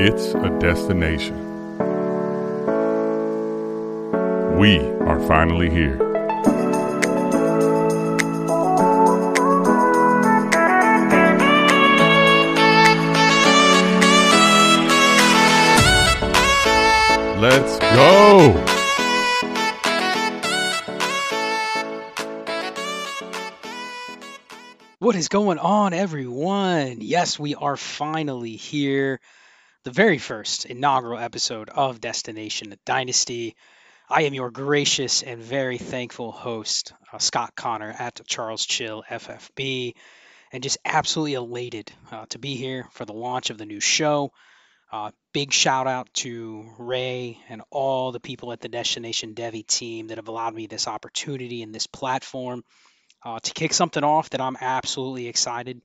It's a destination. We are finally here. Let's go! What is going on, everyone? Yes, we are finally here. The very first inaugural episode of Destination Dynasty. I am your gracious and very thankful host, uh, Scott Connor at Charles Chill FFB, and just absolutely elated uh, to be here for the launch of the new show. Uh, big shout out to Ray and all the people at the Destination Devy team that have allowed me this opportunity and this platform uh, to kick something off that I'm absolutely excited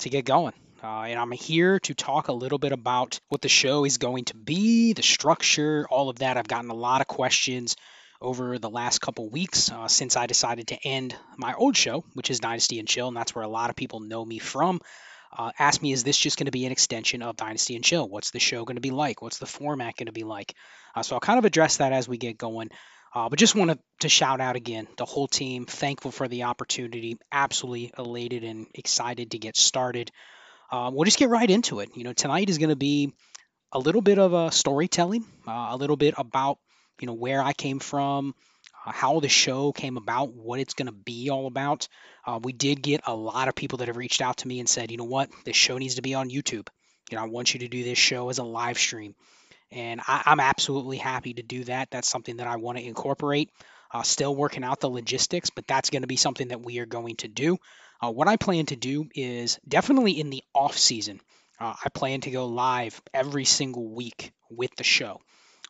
to get going. Uh, and I'm here to talk a little bit about what the show is going to be, the structure, all of that. I've gotten a lot of questions over the last couple weeks uh, since I decided to end my old show, which is Dynasty and Chill, and that's where a lot of people know me from. Uh, ask me, is this just going to be an extension of Dynasty and Chill? What's the show going to be like? What's the format going to be like? Uh, so I'll kind of address that as we get going. Uh, but just wanted to shout out again the whole team, thankful for the opportunity, absolutely elated and excited to get started. Uh, we'll just get right into it. You know, tonight is going to be a little bit of a storytelling, uh, a little bit about you know where I came from, uh, how the show came about, what it's going to be all about. Uh, we did get a lot of people that have reached out to me and said, you know what, this show needs to be on YouTube. You know, I want you to do this show as a live stream. And I, am absolutely happy to do that. That's something that I want to incorporate. Uh, still working out the logistics, but that's going to be something that we are going to do. Uh, what I plan to do is definitely in the off season. Uh, I plan to go live every single week with the show,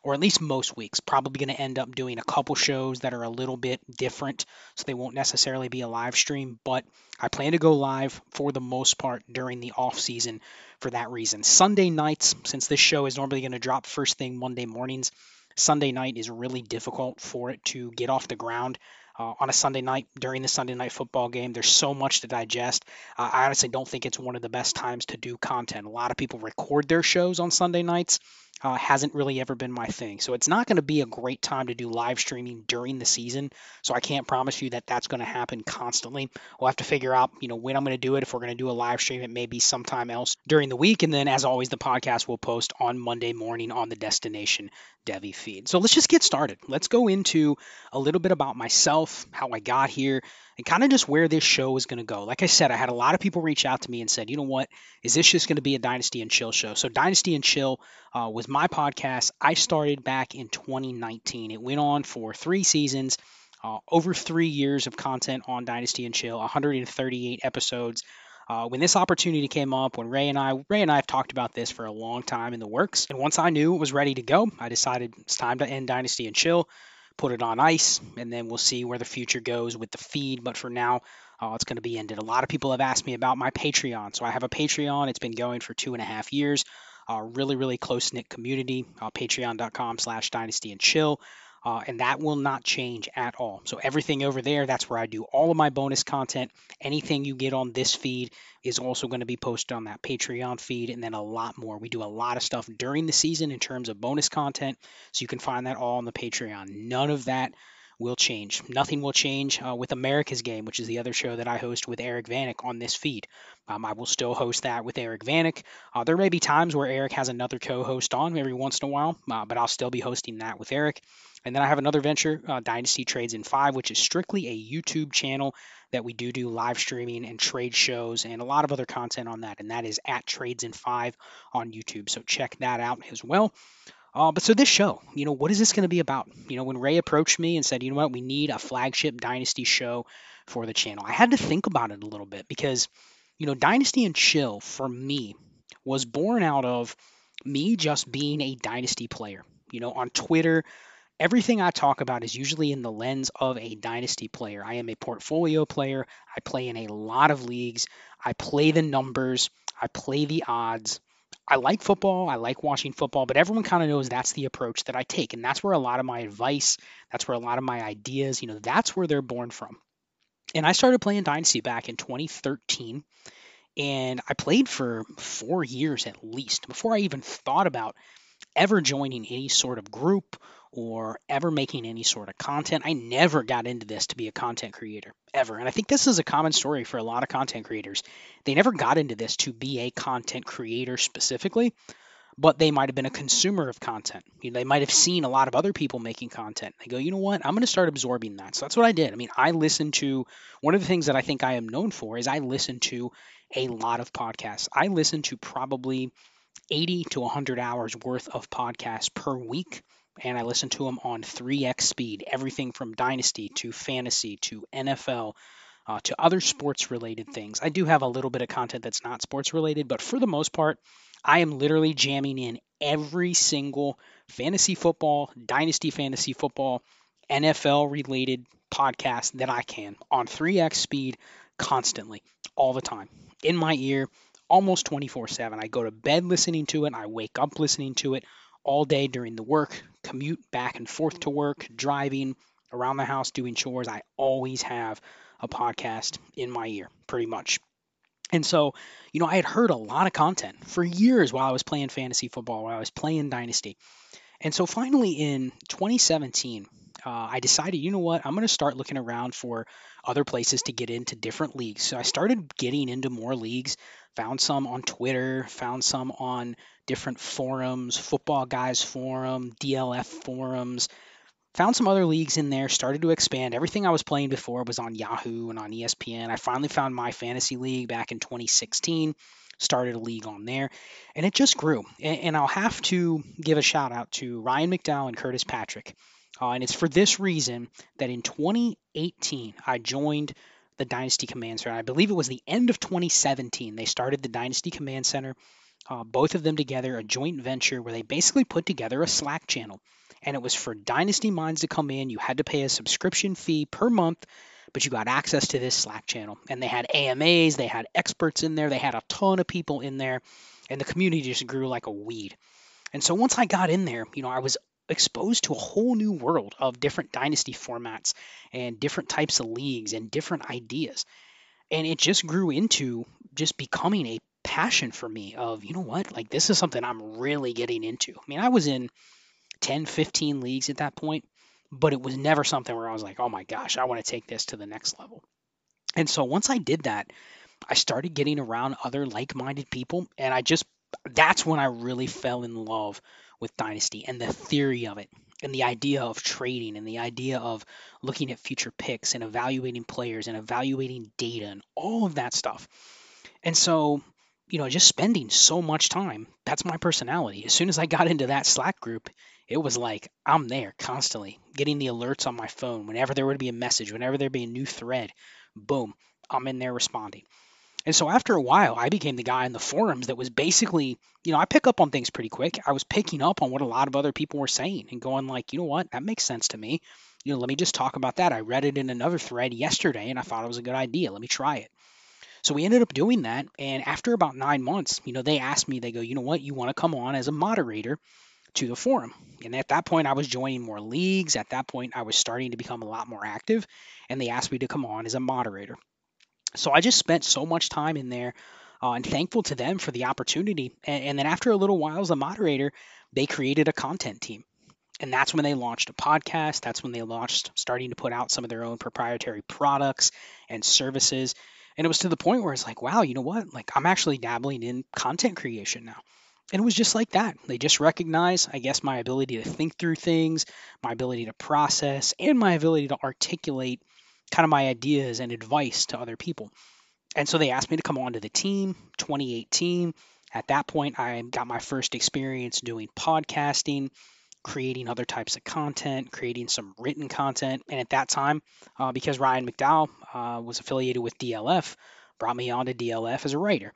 or at least most weeks. Probably going to end up doing a couple shows that are a little bit different, so they won't necessarily be a live stream. But I plan to go live for the most part during the off season for that reason. Sunday nights, since this show is normally going to drop first thing Monday mornings, Sunday night is really difficult for it to get off the ground. Uh, on a Sunday night during the Sunday night football game. There's so much to digest. Uh, I honestly don't think it's one of the best times to do content. A lot of people record their shows on Sunday nights. Uh, hasn't really ever been my thing. So it's not going to be a great time to do live streaming during the season. So I can't promise you that that's going to happen constantly. We'll have to figure out, you know, when I'm going to do it. If we're going to do a live stream, it may be sometime else during the week. And then, as always, the podcast will post on Monday morning on the Destination Devy feed. So let's just get started. Let's go into a little bit about myself, how I got here, and kind of just where this show is going to go. Like I said, I had a lot of people reach out to me and said, you know what, is this just going to be a Dynasty and Chill show? So Dynasty and Chill uh, was my podcast. I started back in 2019. It went on for three seasons, uh, over three years of content on Dynasty and Chill, 138 episodes. Uh, when this opportunity came up, when Ray and I, Ray and I have talked about this for a long time in the works, and once I knew it was ready to go, I decided it's time to end Dynasty and Chill put it on ice, and then we'll see where the future goes with the feed. But for now, uh, it's going to be ended. A lot of people have asked me about my Patreon. So I have a Patreon. It's been going for two and a half years. Uh, really, really close knit community. Uh, Patreon.com slash Dynasty and Chill uh, and that will not change at all. So everything over there, that's where I do all of my bonus content. Anything you get on this feed is also going to be posted on that Patreon feed, and then a lot more. We do a lot of stuff during the season in terms of bonus content, so you can find that all on the Patreon. None of that will change. Nothing will change uh, with America's Game, which is the other show that I host with Eric Vanek on this feed. Um, I will still host that with Eric Vanek. Uh, there may be times where Eric has another co-host on every once in a while, uh, but I'll still be hosting that with Eric. And then I have another venture, uh, Dynasty Trades in Five, which is strictly a YouTube channel that we do do live streaming and trade shows and a lot of other content on that. And that is at Trades in Five on YouTube. So check that out as well. Uh, but so this show, you know, what is this going to be about? You know, when Ray approached me and said, you know what, we need a flagship Dynasty show for the channel, I had to think about it a little bit because, you know, Dynasty and Chill for me was born out of me just being a Dynasty player. You know, on Twitter, everything I talk about is usually in the lens of a dynasty player. I am a portfolio player. I play in a lot of leagues. I play the numbers. I play the odds. I like football. I like watching football, but everyone kind of knows that's the approach that I take. And that's where a lot of my advice, that's where a lot of my ideas, you know, that's where they're born from. And I started playing Dynasty back in 2013. And I played for four years at least before I even thought about ever joining any sort of group or ever making any sort of content. I never got into this to be a content creator, ever. And I think this is a common story for a lot of content creators. They never got into this to be a content creator specifically, but they might have been a consumer of content. You know, they might have seen a lot of other people making content. They go, you know what? I'm going to start absorbing that. So that's what I did. I mean, I listened to one of the things that I think I am known for is I listen to a lot of podcasts. I listen to probably 80 to 100 hours worth of podcasts per week and I listen to them on 3x speed, everything from dynasty to fantasy to NFL uh, to other sports related things. I do have a little bit of content that's not sports related, but for the most part, I am literally jamming in every single fantasy football, dynasty fantasy football, NFL related podcast that I can on 3x speed constantly, all the time, in my ear, almost 24 7. I go to bed listening to it, I wake up listening to it all day during the work, commute back and forth to work, driving around the house, doing chores. I always have a podcast in my ear, pretty much. And so, you know, I had heard a lot of content for years while I was playing fantasy football, while I was playing Dynasty. And so finally in 2017, uh, I decided, you know what, I'm going to start looking around for other places to get into different leagues. So I started getting into more leagues, found some on Twitter, found some on different forums, Football Guys Forum, DLF forums. Found some other leagues in there, started to expand. Everything I was playing before was on Yahoo and on ESPN. I finally found my fantasy league back in 2016, started a league on there, and it just grew. And, I'll have to give a shout out to Ryan McDowell and Curtis Patrick. Uh, and it's for this reason that in 2018, I joined the Dynasty Command Center. I believe it was the end of 2017. They started the Dynasty Command Center uh, both of them together, a joint venture where they basically put together a Slack channel. And it was for Dynasty Minds to come in. You had to pay a subscription fee per month, but you got access to this Slack channel. And they had AMAs, they had experts in there, they had a ton of people in there, and the community just grew like a weed. And so once I got in there, you know, I was exposed to a whole new world of different dynasty formats and different types of leagues and different ideas. And it just grew into just becoming a passion for me of, you know what, like this is something I'm really getting into. I mean, I was in 10, 15 leagues at that point, but it was never something where I was like, oh my gosh, I want to take this to the next level. And so once I did that, I started getting around other like minded people. And I just, that's when I really fell in love with Dynasty and the theory of it and the idea of trading and the idea of looking at future picks and evaluating players and evaluating data and all of that stuff. And so you know, just spending so much time. That's my personality. As soon as I got into that Slack group, it was like I'm there constantly, getting the alerts on my phone whenever there would be a message, whenever there'd be a new thread. Boom, I'm in there responding. And so after a while, I became the guy in the forums that was basically, you know, I pick up on things pretty quick. I was picking up on what a lot of other people were saying and going like, you know what, that makes sense to me. You know, let me just talk about that. I read it in another thread yesterday and I thought it was a good idea. Let me try it. So we ended up doing that. And after about nine months, you know, they asked me, they go, you know what, you want to come on as a moderator to the forum. And at that point, I was joining more leagues. At that point, I was starting to become a lot more active. And they asked me to come on as a moderator. So I just spent so much time in there uh, and thankful to them for the opportunity. And, and then after a little while as a moderator, they created a content team. And that's when they launched a podcast. That's when they launched starting to put out some of their own proprietary products and services. And it was to the point where it's like, wow, you know what? Like, I'm actually dabbling in content creation now. And it was just like that. They just recognize, I guess, my ability to think through things, my ability to process, and my ability to articulate kind of my ideas and advice to other people. And so they asked me to come on to the team 2018. At that point, I got my first experience doing podcasting, creating other types of content, creating some written content. And at that time, uh, because Ryan McDowell uh, was affiliated with DLF, brought me on to DLF as a writer.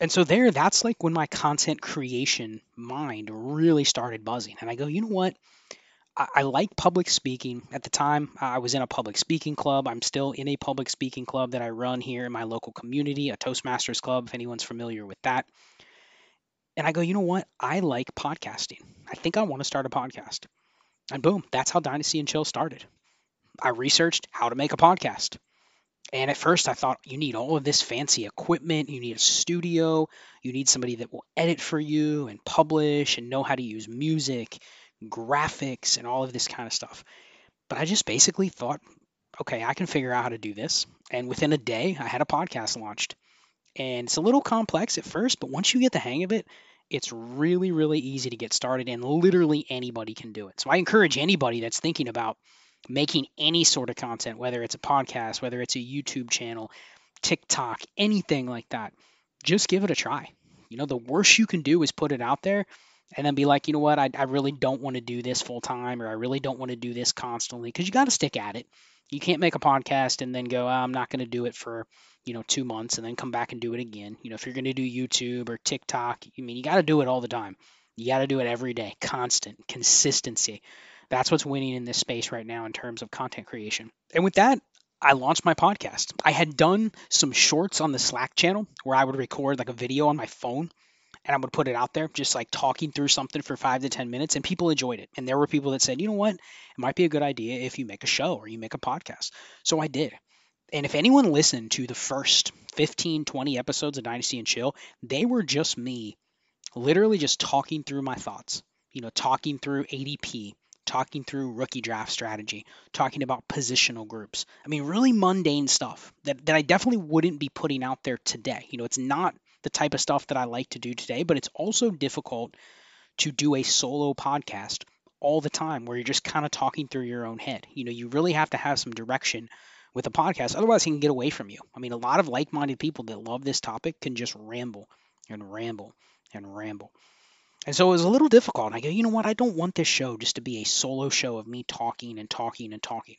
And so there, that's like when my content creation mind really started buzzing. And I go, you know what? I, I like public speaking. At the time, I was in a public speaking club. I'm still in a public speaking club that I run here in my local community, a Toastmasters club, if anyone's familiar with that. And I go, you know what? I like podcasting. I think I want to start a podcast. And boom, that's how Dynasty and Chill started. I researched how to make a podcast. And at first, I thought you need all of this fancy equipment. You need a studio. You need somebody that will edit for you and publish and know how to use music, graphics, and all of this kind of stuff. But I just basically thought, okay, I can figure out how to do this. And within a day, I had a podcast launched. And it's a little complex at first, but once you get the hang of it, it's really, really easy to get started, and literally anybody can do it. So I encourage anybody that's thinking about making any sort of content, whether it's a podcast, whether it's a YouTube channel, TikTok, anything like that, just give it a try. You know, the worst you can do is put it out there and then be like, you know what, I, I really don't want to do this full time or I really don't want to do this constantly because you got to stick at it. You can't make a podcast and then go, oh, I'm not going to do it for, you know, two months and then come back and do it again. You know, if you're going to do YouTube or TikTok, I mean, you got to do it all the time. You got to do it every day, constant, consistency. That's what's winning in this space right now in terms of content creation. And with that, I launched my podcast. I had done some shorts on the Slack channel where I would record like a video on my phone and I would put it out there, just like talking through something for five to 10 minutes, and people enjoyed it. And there were people that said, you know what, it might be a good idea if you make a show or you make a podcast. So I did. And if anyone listened to the first 15, 20 episodes of Dynasty and Chill, they were just me literally just talking through my thoughts, you know, talking through ADP, talking through rookie draft strategy, talking about positional groups. I mean, really mundane stuff that, that I definitely wouldn't be putting out there today. You know, it's not the type of stuff that I like to do today, but it's also difficult to do a solo podcast all the time where you're just kind of talking through your own head. You know, you really have to have some direction with a podcast. Otherwise, he can get away from you. I mean, a lot of like minded people that love this topic can just ramble and ramble and ramble. And so it was a little difficult. I go, you know what? I don't want this show just to be a solo show of me talking and talking and talking.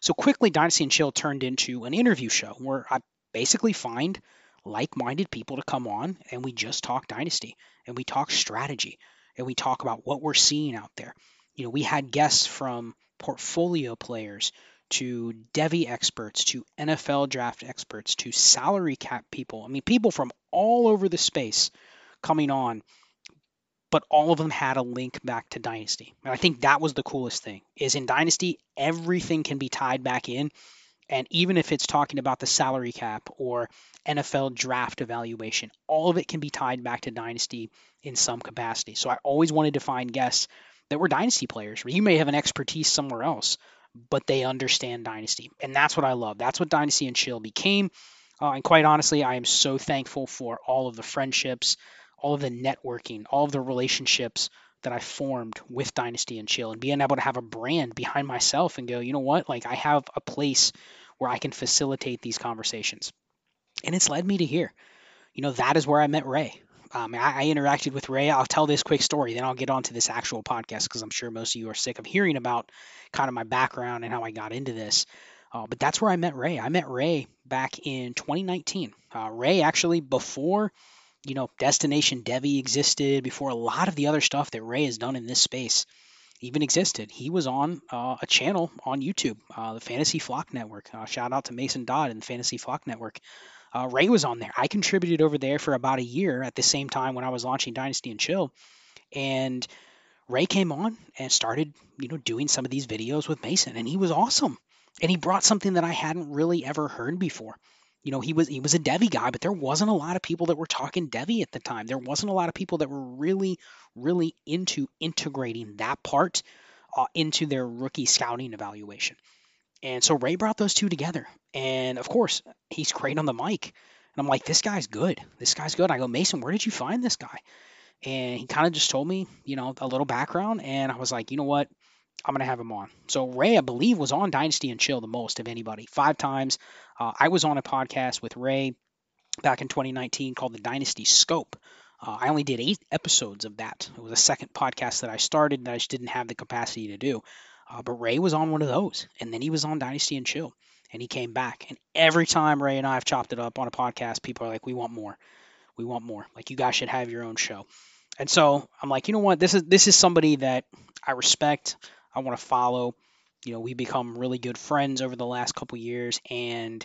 So quickly, Dynasty and Chill turned into an interview show where I basically find like minded people to come on and we just talk Dynasty and we talk strategy and we talk about what we're seeing out there. You know, we had guests from portfolio players to Devy experts to NFL draft experts to salary cap people. I mean, people from all over the space coming on but all of them had a link back to Dynasty. And I think that was the coolest thing. Is in Dynasty everything can be tied back in and even if it's talking about the salary cap or NFL draft evaluation, all of it can be tied back to Dynasty in some capacity. So I always wanted to find guests that were Dynasty players. Or you may have an expertise somewhere else, but they understand Dynasty. And that's what I love. That's what Dynasty and Chill became. Uh, and quite honestly, I am so thankful for all of the friendships, all of the networking, all of the relationships that I formed with Dynasty and Chill and being able to have a brand behind myself and go, you know what? Like I have a place where I can facilitate these conversations. And it's led me to here. You know, that is where I met Ray. Um, I, I, interacted with Ray. I'll tell this quick story, then I'll get on to this actual podcast because I'm sure most of you are sick of hearing about kind of my background and how I got into this. Uh, but that's where I met Ray. I met Ray back in 2019. Uh, Ray actually before you know, Destination Devy existed before a lot of the other stuff that Ray has done in this space even existed. He was on uh, a channel on YouTube, uh, the Fantasy Flock Network. Uh, shout out to Mason Dodd and the Fantasy Flock Network. Uh, Ray was on there. I contributed over there for about a year at the same time when I was launching Dynasty and Chill, and Ray came on and started, you know, doing some of these videos with Mason, and he was awesome. And he brought something that I hadn't really ever heard before you know, he was he was a Devy guy, but there wasn't a lot of people that were talking Devy at the time. There wasn't a lot of people that were really, really into integrating that part uh, into their rookie scouting evaluation. And so Ray brought those two together. And of course, he's great on the mic. And I'm like, this guy's good. This guy's good. I go, Mason, where did you find this guy? And he kind of just told me, you know, a little background. And I was like, you know what? I'm going to have him on. So Ray, I believe, was on Dynasty and Chill the most of anybody, five times. Uh, I was on a podcast with Ray back in 2019 called the Dynasty Scope. Uh, I only did eight episodes of that. It was a second podcast that I started that I just didn't have the capacity to do. Uh, but Ray was on one of those, and then he was on Dynasty and Chill, and he came back. And every time Ray and I have chopped it up on a podcast, people are like, "We want more. We want more. Like you guys should have your own show." And so I'm like, you know what? This is this is somebody that I respect. I want to follow. You know, we become really good friends over the last couple years, and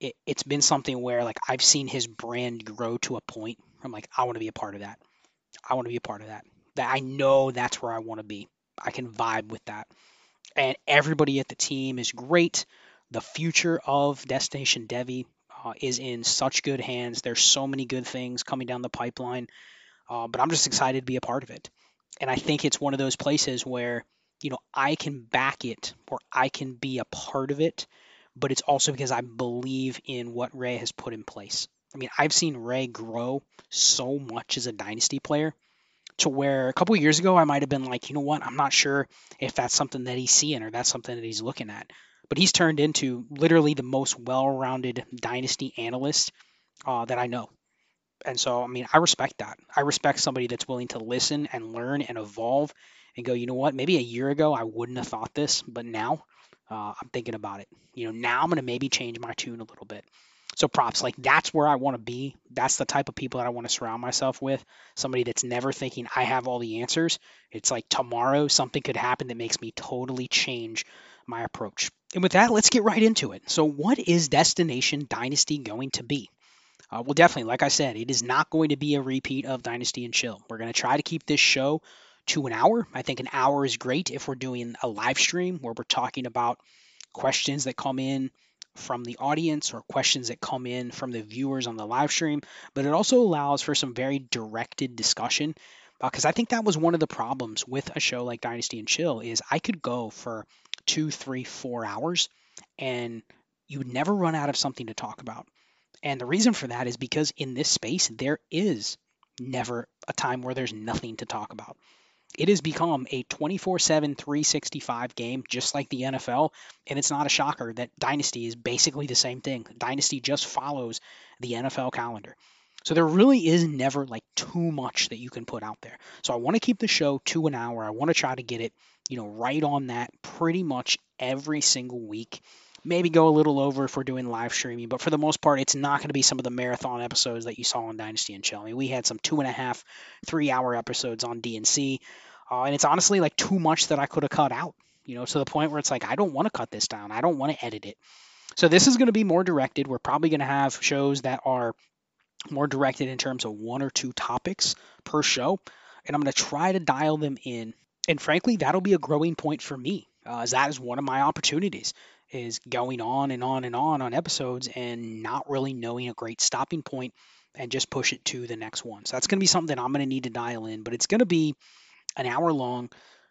it, it's been something where like I've seen his brand grow to a point. I'm like, I want to be a part of that. I want to be a part of that. That I know that's where I want to be. I can vibe with that and everybody at the team is great. The future of Destination Devy uh, is in such good hands. There's so many good things coming down the pipeline, uh, but I'm just excited to be a part of it. And I think it's one of those places where you know I can back it or I can be a part of it, but it's also because I believe in what Ray has put in place. I mean, I've seen Ray grow so much as a dynasty player to where a couple years ago I might have been like, you know what, I'm not sure if that's something that he's seeing or that's something that he's looking at. But he's turned into literally the most well-rounded dynasty analyst uh, that I know. And so, I mean, I respect that. I respect somebody that's willing to listen and learn and evolve and go, you know what, maybe a year ago I wouldn't have thought this, but now uh, I'm thinking about it. You know, now I'm going to maybe change my tune a little bit. So props, like that's where I want to be. That's the type of people that I want to surround myself with. Somebody that's never thinking I have all the answers. It's like tomorrow something could happen that makes me totally change my approach. And with that, let's get right into it. So, what is Destination Dynasty going to be? Uh, well, definitely, like I said, it is not going to be a repeat of Dynasty and Chill. We're going to try to keep this show to an hour. I think an hour is great if we're doing a live stream where we're talking about questions that come in from the audience or questions that come in from the viewers on the live stream, but it also allows for some very directed discussion because uh, I think that was one of the problems with a show like Dynasty and Chill is I could go for two, three, four hours and you would never run out of something to talk about. And the reason for that is because in this space there is never a time where there's nothing to talk about. It has become a 24 7, 365 game, just like the NFL. And it's not a shocker that Dynasty is basically the same thing. Dynasty just follows the NFL calendar. So there really is never like too much that you can put out there. So I want to keep the show to an hour. I want to try to get it, you know, right on that pretty much every single week maybe go a little over if we're doing live streaming, but for the most part, it's not going to be some of the marathon episodes that you saw on Dynasty and Chill. I mean, we had some two and a half, three hour episodes on DNC, uh, and it's honestly like too much that I could have cut out, you know, to the point where it's like, I don't want to cut this down. I don't want to edit it. So this is going to be more directed. We're probably going to have shows that are more directed in terms of one or two topics per show, and I'm going to try to dial them in. And frankly, that'll be a growing point for me, uh, as that is one of my opportunities is going on and on and on on episodes and not really knowing a great stopping point and just push it to the next one. So that's going to be something I'm going to need to dial in, but it's going to be an hour long,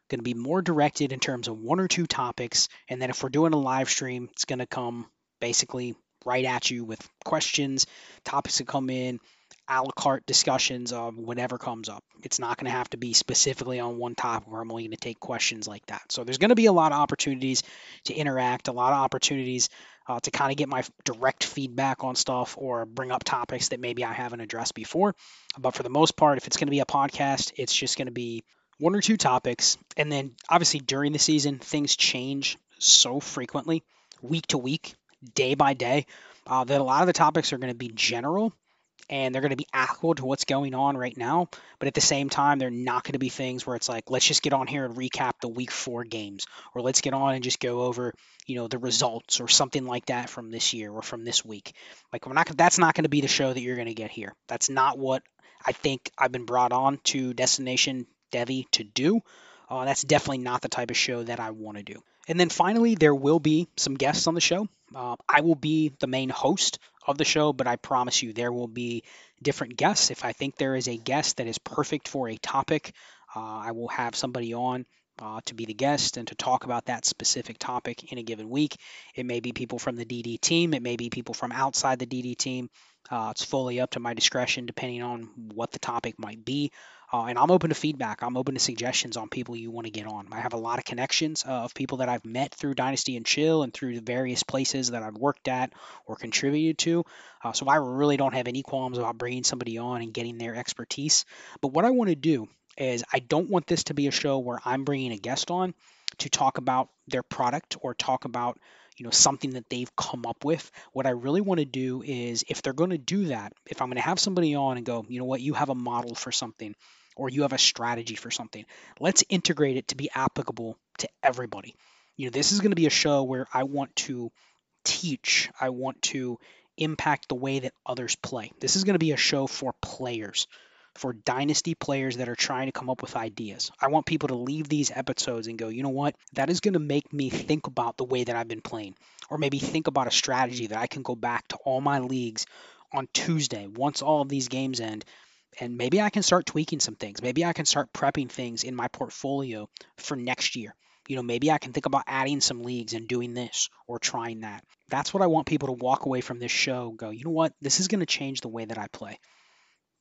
going to be more directed in terms of one or two topics. And then if we're doing a live stream, it's going to come basically right at you with questions, topics that come in, a la carte discussions of whatever comes up. It's not going to have to be specifically on one topic where I'm only going to take questions like that. So there's going to be a lot of opportunities to interact, a lot of opportunities uh, to kind of get my direct feedback on stuff or bring up topics that maybe I haven't addressed before. But for the most part, if it's going to be a podcast, it's just going to be one or two topics. And then obviously during the season, things change so frequently, week to week, day by day, uh, that a lot of the topics are going to be general and they're going to be equal to what's going on right now. But at the same time, they're not going to be things where it's like, let's just get on here and recap the week four games, or let's get on and just go over, you know, the results or something like that from this year or from this week. Like we're not, that's not going to be the show that you're going to get here. That's not what I think I've been brought on to Destination Devy to do. Uh, that's definitely not the type of show that I want to do. And then finally, there will be some guests on the show. Uh, I will be the main host of the show, but I promise you there will be different guests. If I think there is a guest that is perfect for a topic, uh, I will have somebody on uh, to be the guest and to talk about that specific topic in a given week. It may be people from the DD team, it may be people from outside the DD team. Uh, it's fully up to my discretion depending on what the topic might be. Uh, and I'm open to feedback. I'm open to suggestions on people you want to get on. I have a lot of connections uh, of people that I've met through Dynasty and Chill and through the various places that I've worked at or contributed to. Uh, so I really don't have any qualms about bringing somebody on and getting their expertise. But what I want to do is I don't want this to be a show where I'm bringing a guest on to talk about their product or talk about you know something that they've come up with what i really want to do is if they're going to do that if i'm going to have somebody on and go you know what you have a model for something or you have a strategy for something let's integrate it to be applicable to everybody you know this is going to be a show where i want to teach i want to impact the way that others play this is going to be a show for players for dynasty players that are trying to come up with ideas. I want people to leave these episodes and go, you know what? That is going to make me think about the way that I've been playing, or maybe think about a strategy that I can go back to all my leagues on Tuesday once all of these games end. And maybe I can start tweaking some things. Maybe I can start prepping things in my portfolio for next year. You know, maybe I can think about adding some leagues and doing this or trying that. That's what I want people to walk away from this show go, you know what? This is going to change the way that I play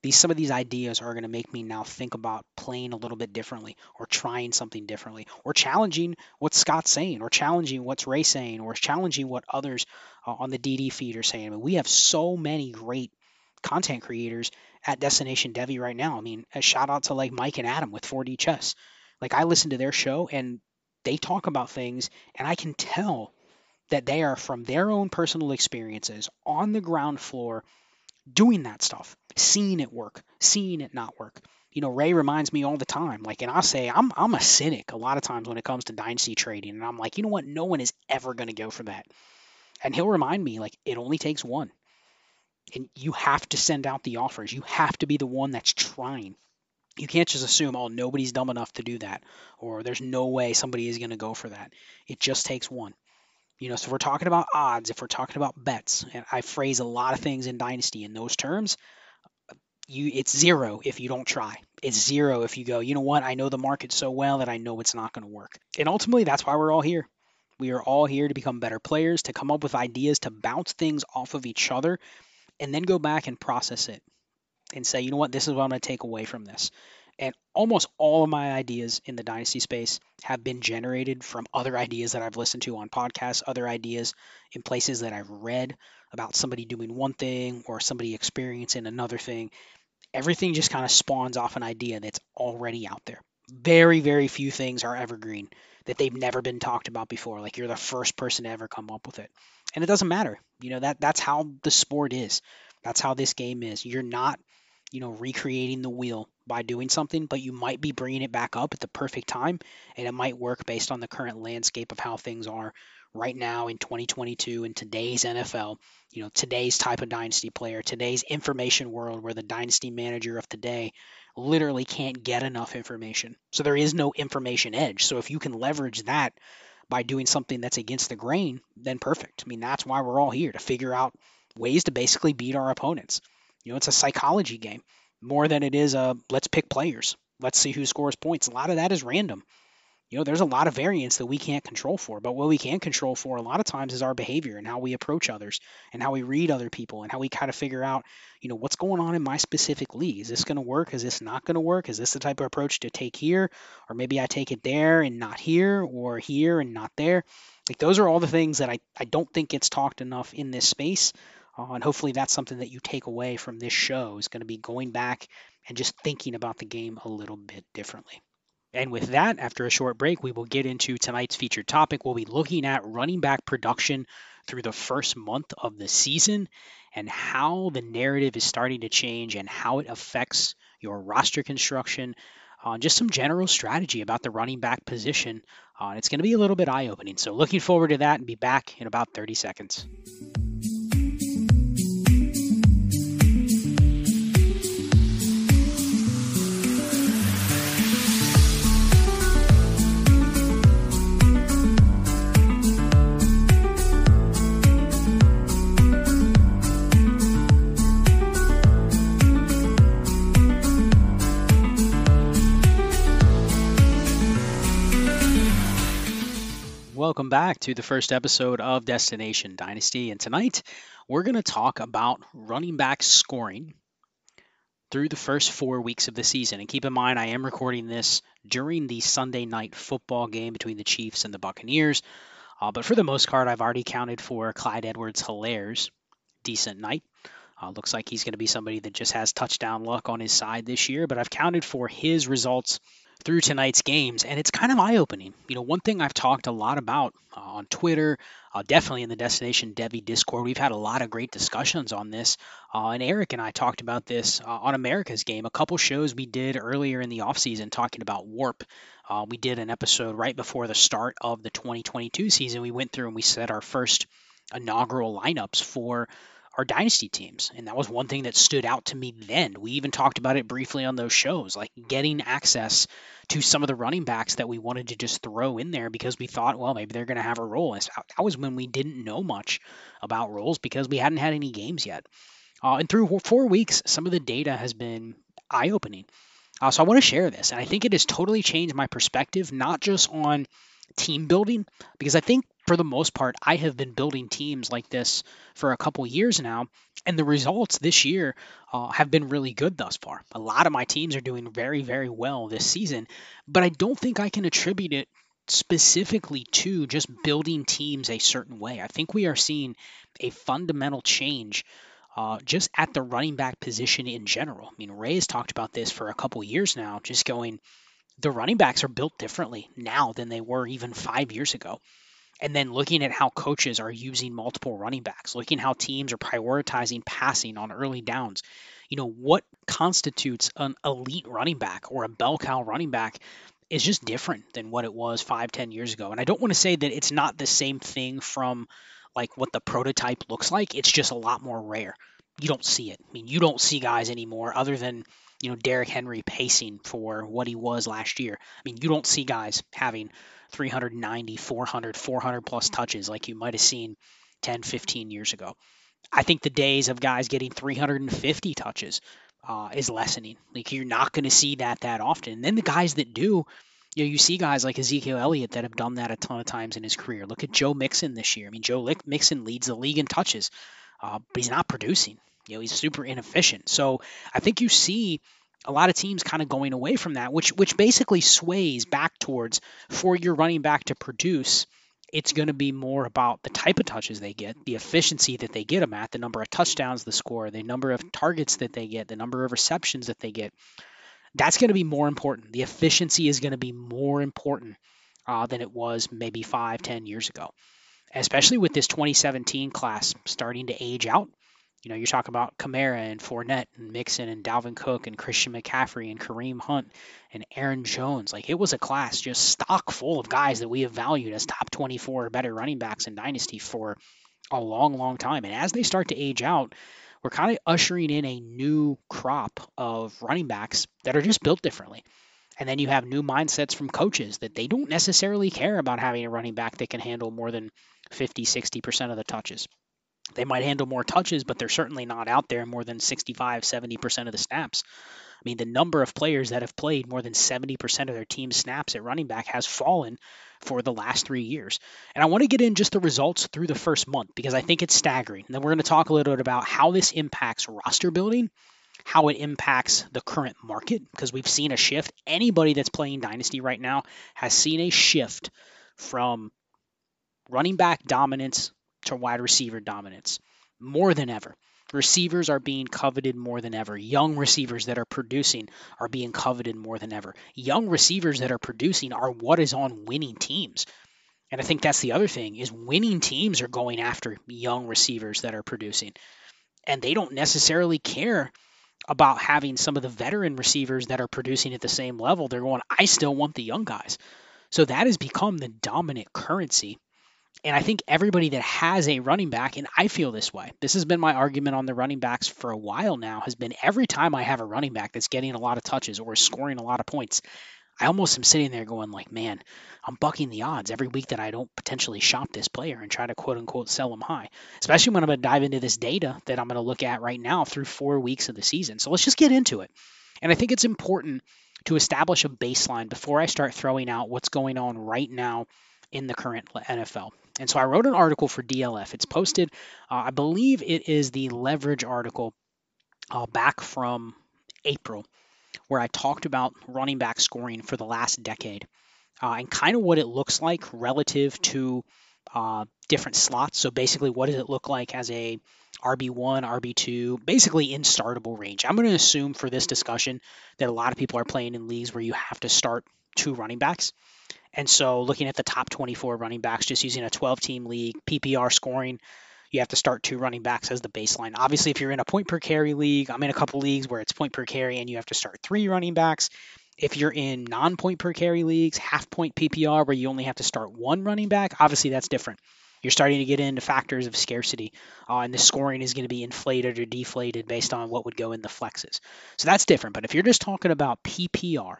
these some of these ideas are going to make me now think about playing a little bit differently or trying something differently or challenging what Scott's saying or challenging what's Ray saying or challenging what others uh, on the DD feed are saying. I mean, we have so many great content creators at Destination Devy right now. I mean, a shout out to like Mike and Adam with 4D Chess. Like I listen to their show and they talk about things and I can tell that they are from their own personal experiences on the ground floor doing that stuff, seeing it work, seeing it not work. You know, Ray reminds me all the time. Like, and I say I'm I'm a cynic a lot of times when it comes to dynasty trading, and I'm like, you know what? No one is ever going to go for that. And he'll remind me like it only takes one, and you have to send out the offers. You have to be the one that's trying. You can't just assume, oh, nobody's dumb enough to do that, or there's no way somebody is going to go for that. It just takes one. You know, so if we're talking about odds, if we're talking about bets, and I phrase a lot of things in Dynasty in those terms, you it's zero if you don't try. It's zero if you go, you know what, I know the market so well that I know it's not going to work. And ultimately, that's why we're all here. We are all here to become better players, to come up with ideas, to bounce things off of each other, and then go back and process it and say, you know what, this is what I'm going to take away from this. And almost all of my ideas in the dynasty space have been generated from other ideas that I've listened to on podcasts, other ideas in places that I've read about somebody doing one thing or somebody experiencing another thing. Everything just kind of spawns off an idea that's already out there. Very, very few things are evergreen that they've never been talked about before. Like you're the first person to ever come up with it. And it doesn't matter. You know, that that's how the sport is. That's how this game is. You're not you know, recreating the wheel by doing something, but you might be bringing it back up at the perfect time, and it might work based on the current landscape of how things are right now in 2022 in today's NFL. You know, today's type of dynasty player, today's information world where the dynasty manager of today literally can't get enough information. So there is no information edge. So if you can leverage that by doing something that's against the grain, then perfect. I mean, that's why we're all here to figure out ways to basically beat our opponents. You know, it's a psychology game more than it is a let's pick players. Let's see who scores points. A lot of that is random. You know, there's a lot of variance that we can't control for, but what we can control for a lot of times is our behavior and how we approach others and how we read other people and how we kind of figure out, you know, what's going on in my specific league. Is this going to work? Is this not going to work? Is this the type of approach to take here? Or maybe I take it there and not here or here and not there. Like those are all the things that I, I don't think gets talked enough in this space. Uh, and hopefully that's something that you take away from this show is going to be going back and just thinking about the game a little bit differently. And with that, after a short break, we will get into tonight's featured topic. We'll be looking at running back production through the first month of the season and how the narrative is starting to change and how it affects your roster construction. Uh, just some general strategy about the running back position. Uh, it's going to be a little bit eye opening. So, looking forward to that and be back in about 30 seconds. Back to the first episode of Destination Dynasty. And tonight we're going to talk about running back scoring through the first four weeks of the season. And keep in mind, I am recording this during the Sunday night football game between the Chiefs and the Buccaneers. Uh, but for the most part, I've already counted for Clyde Edwards Helaire's decent night. Uh, looks like he's going to be somebody that just has touchdown luck on his side this year, but I've counted for his results through tonight's games, and it's kind of eye opening. You know, one thing I've talked a lot about uh, on Twitter, uh, definitely in the Destination Devy Discord, we've had a lot of great discussions on this. Uh, and Eric and I talked about this uh, on America's Game, a couple shows we did earlier in the offseason talking about Warp. Uh, we did an episode right before the start of the 2022 season. We went through and we set our first inaugural lineups for our dynasty teams. And that was one thing that stood out to me then. We even talked about it briefly on those shows, like getting access to some of the running backs that we wanted to just throw in there because we thought, well, maybe they're going to have a role. And that was when we didn't know much about roles because we hadn't had any games yet. Uh, and through four weeks, some of the data has been eye opening. Uh, so I want to share this. And I think it has totally changed my perspective, not just on team building, because I think for the most part, I have been building teams like this for a couple years now, and the results this year uh, have been really good thus far. A lot of my teams are doing very, very well this season, but I don't think I can attribute it specifically to just building teams a certain way. I think we are seeing a fundamental change uh, just at the running back position in general. I mean, Ray has talked about this for a couple years now, just going, the running backs are built differently now than they were even five years ago and then looking at how coaches are using multiple running backs, looking how teams are prioritizing passing on early downs. You know, what constitutes an elite running back or a bell cow running back is just different than what it was five, ten years ago. And I don't want to say that it's not the same thing from like what the prototype looks like. It's just a lot more rare. You don't see it. I mean, you don't see guys anymore other than you know Derrick Henry pacing for what he was last year. I mean, you don't see guys having 390, 400, 400 plus touches like you might have seen 10, 15 years ago. I think the days of guys getting 350 touches uh, is lessening. Like you're not going to see that that often. And then the guys that do, you know, you see guys like Ezekiel Elliott that have done that a ton of times in his career. Look at Joe Mixon this year. I mean, Joe Mixon leads the league in touches, uh, but he's not producing. You know, he's super inefficient. So I think you see a lot of teams kind of going away from that, which which basically sways back towards for your running back to produce. It's going to be more about the type of touches they get, the efficiency that they get them at, the number of touchdowns the score, the number of targets that they get, the number of receptions that they get. That's going to be more important. The efficiency is going to be more important uh, than it was maybe five, ten years ago, especially with this 2017 class starting to age out. You know, you're talking about Kamara and Fournette and Mixon and Dalvin Cook and Christian McCaffrey and Kareem Hunt and Aaron Jones. Like it was a class just stock full of guys that we have valued as top 24 or better running backs in Dynasty for a long, long time. And as they start to age out, we're kind of ushering in a new crop of running backs that are just built differently. And then you have new mindsets from coaches that they don't necessarily care about having a running back that can handle more than 50, 60% of the touches. They might handle more touches, but they're certainly not out there more than 65, 70% of the snaps. I mean, the number of players that have played more than 70% of their team's snaps at running back has fallen for the last three years. And I want to get in just the results through the first month because I think it's staggering. And then we're going to talk a little bit about how this impacts roster building, how it impacts the current market, because we've seen a shift. Anybody that's playing Dynasty right now has seen a shift from running back dominance to wide receiver dominance more than ever. Receivers are being coveted more than ever. Young receivers that are producing are being coveted more than ever. Young receivers that are producing are what is on winning teams. And I think that's the other thing is winning teams are going after young receivers that are producing. And they don't necessarily care about having some of the veteran receivers that are producing at the same level. They're going, I still want the young guys. So that has become the dominant currency and I think everybody that has a running back, and I feel this way, this has been my argument on the running backs for a while now, has been every time I have a running back that's getting a lot of touches or scoring a lot of points, I almost am sitting there going like, man, I'm bucking the odds every week that I don't potentially shop this player and try to quote unquote sell him high. Especially when I'm going to dive into this data that I'm going to look at right now through four weeks of the season. So let's just get into it. And I think it's important to establish a baseline before I start throwing out what's going on right now in the current NFL. And so I wrote an article for DLF. It's posted, uh, I believe it is the leverage article uh, back from April, where I talked about running back scoring for the last decade uh, and kind of what it looks like relative to uh, different slots. So basically, what does it look like as a RB1, RB2, basically in startable range? I'm going to assume for this discussion that a lot of people are playing in leagues where you have to start two running backs. And so, looking at the top 24 running backs, just using a 12 team league, PPR scoring, you have to start two running backs as the baseline. Obviously, if you're in a point per carry league, I'm in a couple leagues where it's point per carry and you have to start three running backs. If you're in non point per carry leagues, half point PPR, where you only have to start one running back, obviously that's different. You're starting to get into factors of scarcity, uh, and the scoring is going to be inflated or deflated based on what would go in the flexes. So that's different. But if you're just talking about PPR,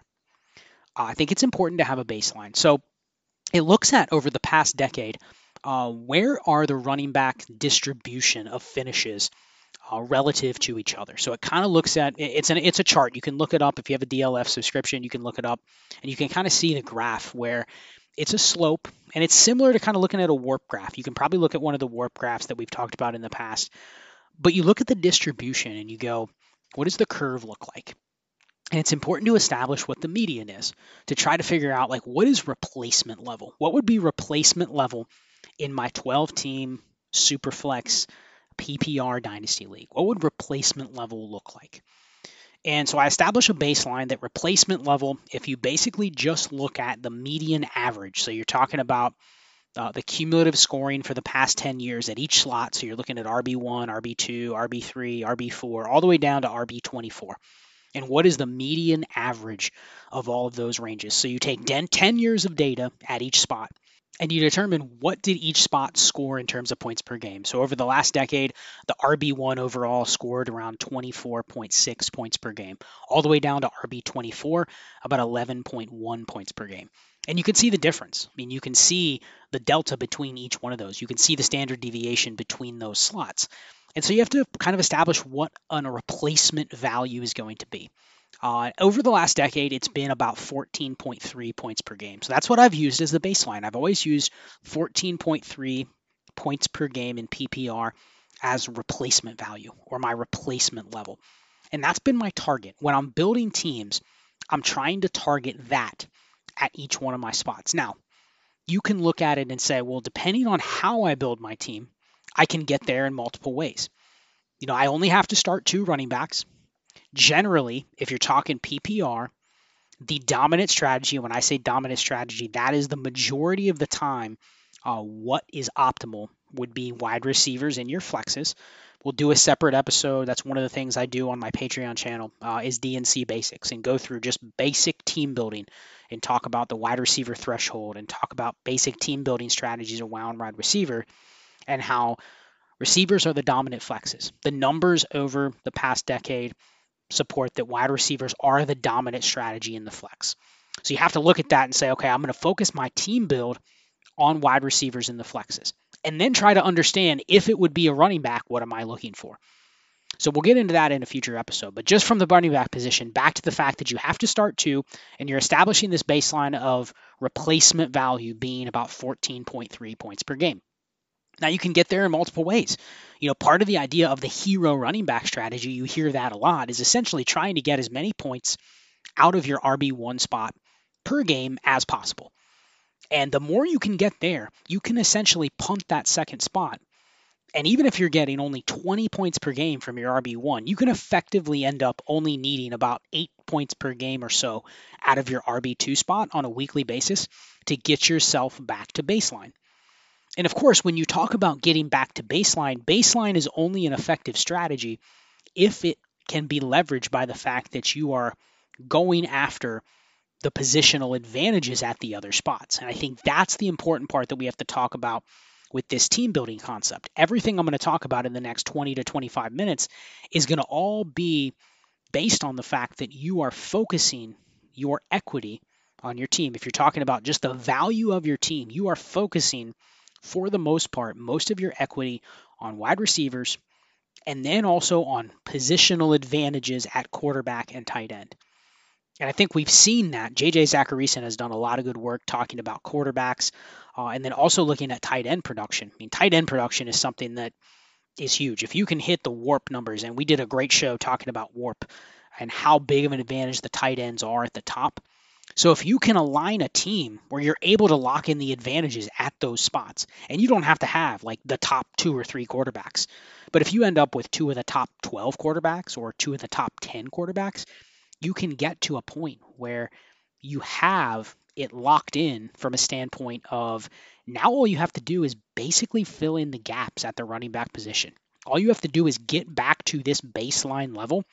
I think it's important to have a baseline. So it looks at over the past decade uh, where are the running back distribution of finishes uh, relative to each other. So it kind of looks at it's an it's a chart. You can look it up if you have a DLF subscription. You can look it up, and you can kind of see the graph where it's a slope, and it's similar to kind of looking at a warp graph. You can probably look at one of the warp graphs that we've talked about in the past, but you look at the distribution and you go, what does the curve look like? And it's important to establish what the median is to try to figure out like what is replacement level? What would be replacement level in my 12 team Superflex PPR Dynasty League? What would replacement level look like? And so I establish a baseline that replacement level, if you basically just look at the median average, so you're talking about uh, the cumulative scoring for the past 10 years at each slot, so you're looking at RB1, RB2, RB3, RB4, all the way down to RB24 and what is the median average of all of those ranges. So you take 10 years of data at each spot and you determine what did each spot score in terms of points per game. So over the last decade, the RB1 overall scored around 24.6 points per game, all the way down to RB24 about 11.1 points per game. And you can see the difference. I mean, you can see the delta between each one of those. You can see the standard deviation between those slots. And so you have to kind of establish what a replacement value is going to be. Uh, over the last decade, it's been about 14.3 points per game. So that's what I've used as the baseline. I've always used 14.3 points per game in PPR as replacement value or my replacement level. And that's been my target. When I'm building teams, I'm trying to target that at each one of my spots. Now, you can look at it and say, well, depending on how I build my team, I can get there in multiple ways. You know, I only have to start two running backs. Generally, if you're talking PPR, the dominant strategy, when I say dominant strategy, that is the majority of the time uh, what is optimal would be wide receivers in your flexes. We'll do a separate episode. That's one of the things I do on my Patreon channel uh, is DNC basics and go through just basic team building and talk about the wide receiver threshold and talk about basic team building strategies around wide receiver and how receivers are the dominant flexes. The numbers over the past decade support that wide receivers are the dominant strategy in the flex. So you have to look at that and say, okay, I'm going to focus my team build on wide receivers in the flexes. And then try to understand if it would be a running back, what am I looking for? So we'll get into that in a future episode. But just from the running back position, back to the fact that you have to start two, and you're establishing this baseline of replacement value being about 14.3 points per game. Now you can get there in multiple ways. You know, part of the idea of the hero running back strategy, you hear that a lot, is essentially trying to get as many points out of your RB1 spot per game as possible. And the more you can get there, you can essentially punt that second spot. And even if you're getting only 20 points per game from your RB1, you can effectively end up only needing about eight points per game or so out of your RB2 spot on a weekly basis to get yourself back to baseline. And of course, when you talk about getting back to baseline, baseline is only an effective strategy if it can be leveraged by the fact that you are going after the positional advantages at the other spots. And I think that's the important part that we have to talk about with this team building concept. Everything I'm going to talk about in the next 20 to 25 minutes is going to all be based on the fact that you are focusing your equity on your team. If you're talking about just the value of your team, you are focusing for the most part, most of your equity on wide receivers and then also on positional advantages at quarterback and tight end. And I think we've seen that. JJ Zachariason has done a lot of good work talking about quarterbacks Uh, and then also looking at tight end production. I mean, tight end production is something that is huge. If you can hit the warp numbers, and we did a great show talking about warp and how big of an advantage the tight ends are at the top. So if you can align a team where you're able to lock in the advantages at those spots, and you don't have to have like the top two or three quarterbacks, but if you end up with two of the top 12 quarterbacks or two of the top 10 quarterbacks, you can get to a point where you have it locked in from a standpoint of now all you have to do is basically fill in the gaps at the running back position. All you have to do is get back to this baseline level,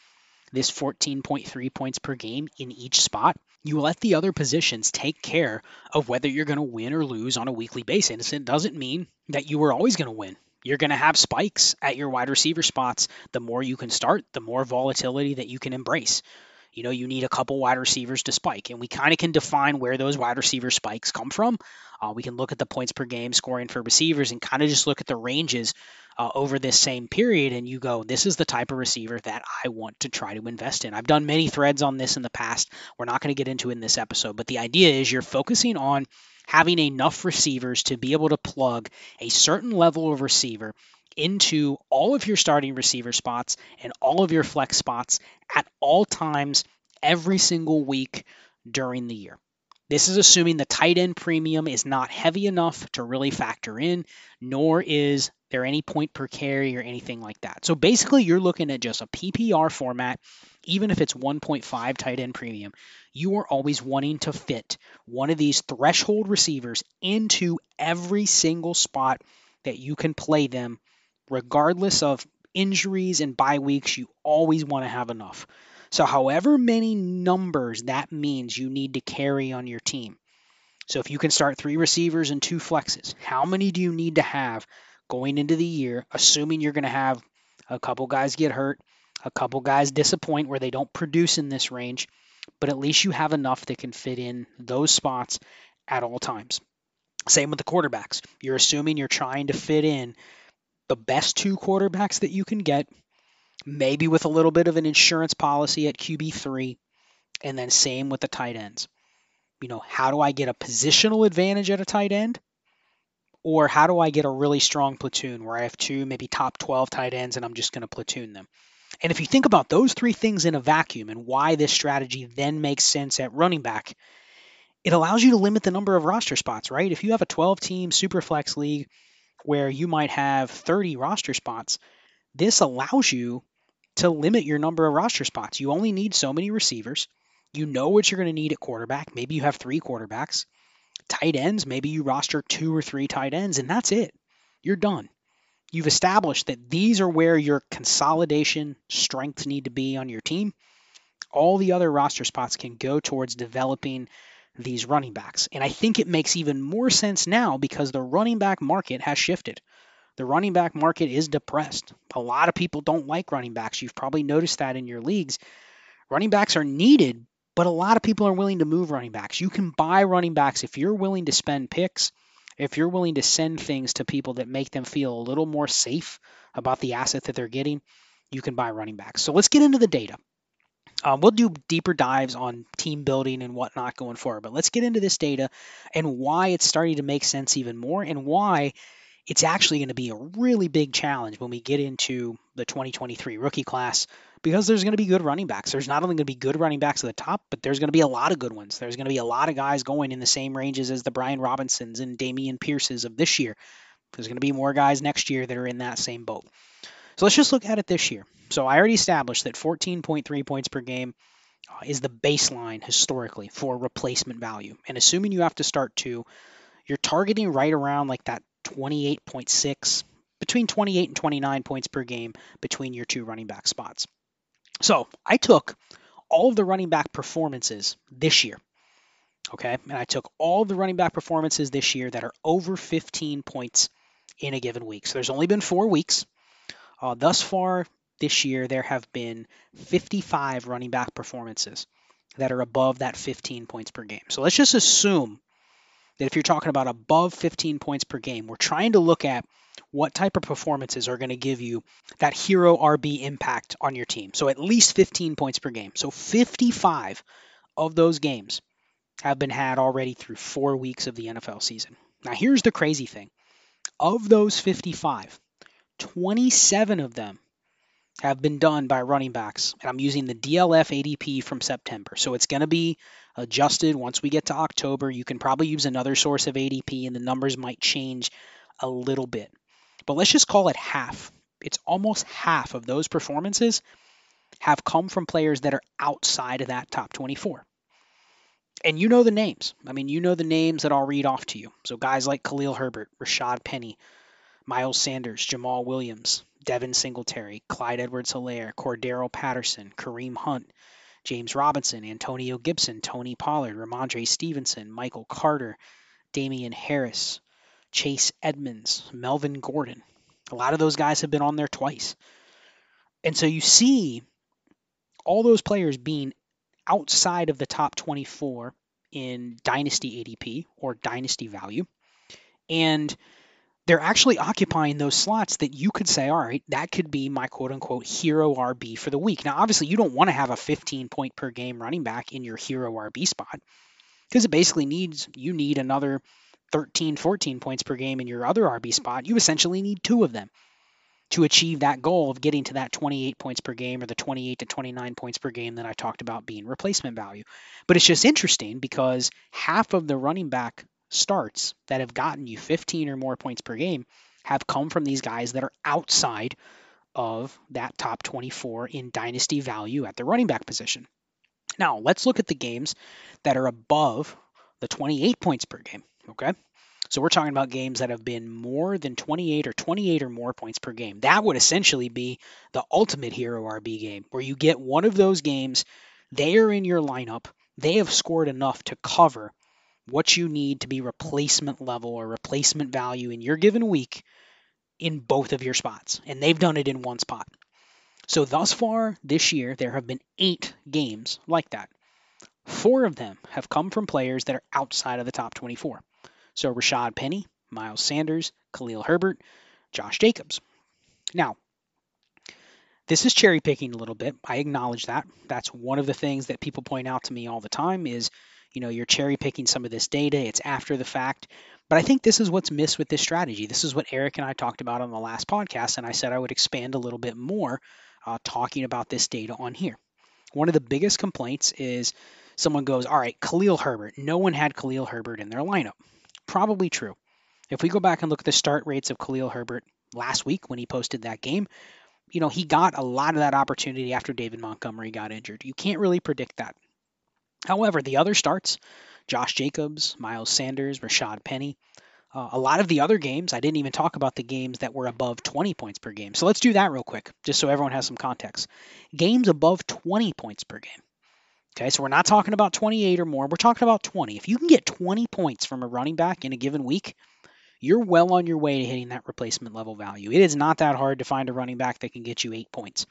this 14.3 points per game in each spot. You let the other positions take care of whether you're going to win or lose on a weekly basis. It doesn't mean that you are always going to win. You're going to have spikes at your wide receiver spots. The more you can start, the more volatility that you can embrace you know, you need a couple wide receivers to spike. And we kind of can define where those wide receiver spikes come from. Uh, we can look at the points per game scoring for receivers and kind of just look at the ranges uh, over this same period. And you go, this is the type of receiver that I want to try to invest in. I've done many threads on this in the past. We're not going to get into it in this episode, but the idea is you're focusing on having enough receivers to be able to plug a certain level of receiver into all of your starting receiver spots and all of your flex spots at all times every single week during the year. This is assuming the tight end premium is not heavy enough to really factor in, nor is there any point per carry or anything like that. So basically, you're looking at just a PPR format, even if it's 1.5 tight end premium. You are always wanting to fit one of these threshold receivers into every single spot that you can play them regardless of injuries and bye weeks, you always want to have enough. So, however many numbers that means you need to carry on your team. So, if you can start three receivers and two flexes, how many do you need to have going into the year, assuming you're going to have a couple guys get hurt, a couple guys disappoint where they don't produce in this range, but at least you have enough that can fit in those spots at all times. Same with the quarterbacks. You're assuming you're trying to fit in the best two quarterbacks that you can get, maybe with a little bit of an insurance policy at QB3, and then same with the tight ends. You know, how do I get a positional advantage at a tight end? Or how do I get a really strong platoon where I have two, maybe top 12 tight ends and I'm just going to platoon them? And if you think about those three things in a vacuum and why this strategy then makes sense at running back, it allows you to limit the number of roster spots, right? If you have a 12 team super flex league where you might have 30 roster spots, this allows you to limit your number of roster spots. You only need so many receivers. You know what you're going to need at quarterback. Maybe you have three quarterbacks. Tight ends, maybe you roster two or three tight ends, and that's it. You're done. You've established that these are where your consolidation strengths need to be on your team. All the other roster spots can go towards developing these running backs. And I think it makes even more sense now because the running back market has shifted. The running back market is depressed. A lot of people don't like running backs. You've probably noticed that in your leagues. Running backs are needed, but a lot of people are willing to move running backs. You can buy running backs if you're willing to spend picks, if you're willing to send things to people that make them feel a little more safe about the asset that they're getting, you can buy running backs. So let's get into the data. Um, we'll do deeper dives on team building and whatnot going forward, but let's get into this data and why it's starting to make sense even more and why it's actually going to be a really big challenge when we get into the 2023 rookie class because there's going to be good running backs. There's not only going to be good running backs at the top, but there's going to be a lot of good ones. There's going to be a lot of guys going in the same ranges as the Brian Robinsons and Dameon Pierces of this year. There's going to be more guys next year that are in that same boat. So let's just look at it this year. So I already established that 14.3 points per game uh, is the baseline historically for replacement value. And assuming you have to start two, you're targeting right around like that 28.6, between 28 and 29 points per game between your two running back spots. So I took all of the running back performances this year. Okay. And I took all the running back performances this year that are over 15 points in a given week. So there's only been four weeks. Uh, thus far this year, there have been 55 running back performances that are above that 15 points per game. So let's just assume that if you're talking about above 15 points per game, we're trying to look at what type of performances are going to give you that hero RB impact on your team. So at least 15 points per game. So 55 of those games have been had already through four weeks of the NFL season. Now, here's the crazy thing of those 55, 27 of them have been done by running backs. And I'm using the DLF ADP from September. So it's going to be adjusted once we get to October. You can probably use another source of ADP and the numbers might change a little bit. But let's just call it half. It's almost half of those performances have come from players that are outside of that top 24. And you know the names. I mean, you know the names that I'll read off to you. So guys like Khalil Herbert, Rashad Penny, Miles Sanders, Jamaal Williams, Devin Singletary, Clyde Edwards Helaire, Cordarrelle Patterson, Kareem Hunt, James Robinson, Antonio Gibson, Tony Pollard, Rhamondre Stevenson, Michael Carter, Damien Harris, Chase Edmonds, Melvin Gordon. A lot of those guys have been on there twice. And so you see all those players being outside of the top 24 in dynasty ADP or dynasty value. And they're actually occupying those slots that you could say, all right, that could be my quote unquote hero RB for the week. Now, obviously, you don't want to have a 15 point per game running back in your hero RB spot because it basically needs, you need another 13, 14 points per game in your other RB spot. You essentially need two of them to achieve that goal of getting to that 28 points per game or the 28 to 29 points per game that I talked about being replacement value. But it's just interesting because half of the running back starts that have gotten you 15 or more points per game have come from these guys that are outside of that top 24 in dynasty value at the running back position. Now, let's look at the games that are above the 28 points per game, okay? So we're talking about games that have been more than 28 or 28 or more points per game. That would essentially be the ultimate hero RB game where you get one of those games, they are in your lineup, they have scored enough to cover what you need to be replacement level or replacement value in your given week in both of your spots. And they've done it in one spot. So thus far this year, there have been eight games like that. Four of them have come from players that are outside of the top 24. So Rashad Penny, Miles Sanders, Khalil Herbert, Josh Jacobs. Now, this is cherry picking a little bit. I acknowledge that. That's one of the things that people point out to me all the time is, you know, you're cherry picking some of this data. It's after the fact. But I think this is what's missed with this strategy. This is what Eric and I talked about on the last podcast, and I said I would expand a little bit more uh, talking about this data on here. One of the biggest complaints is someone goes, All right, Khalil Herbert. No one had Khalil Herbert in their lineup. Probably true. If we go back and look at the start rates of Khalil Herbert last week when he posted that game, you know, he got a lot of that opportunity after David Montgomery got injured. You can't really predict that. However, the other starts, Josh Jacobs, Miles Sanders, Rashad Penny, uh, a lot of the other games, I didn't even talk about the games that were above 20 points per game. So let's do that real quick, just so everyone has some context. Games above 20 points per game. Okay, so we're not talking about 28 or more. We're talking about 20. If you can get 20 points from a running back in a given week, you're well on your way to hitting that replacement level value. It is not that hard to find a running back that can get you eight points.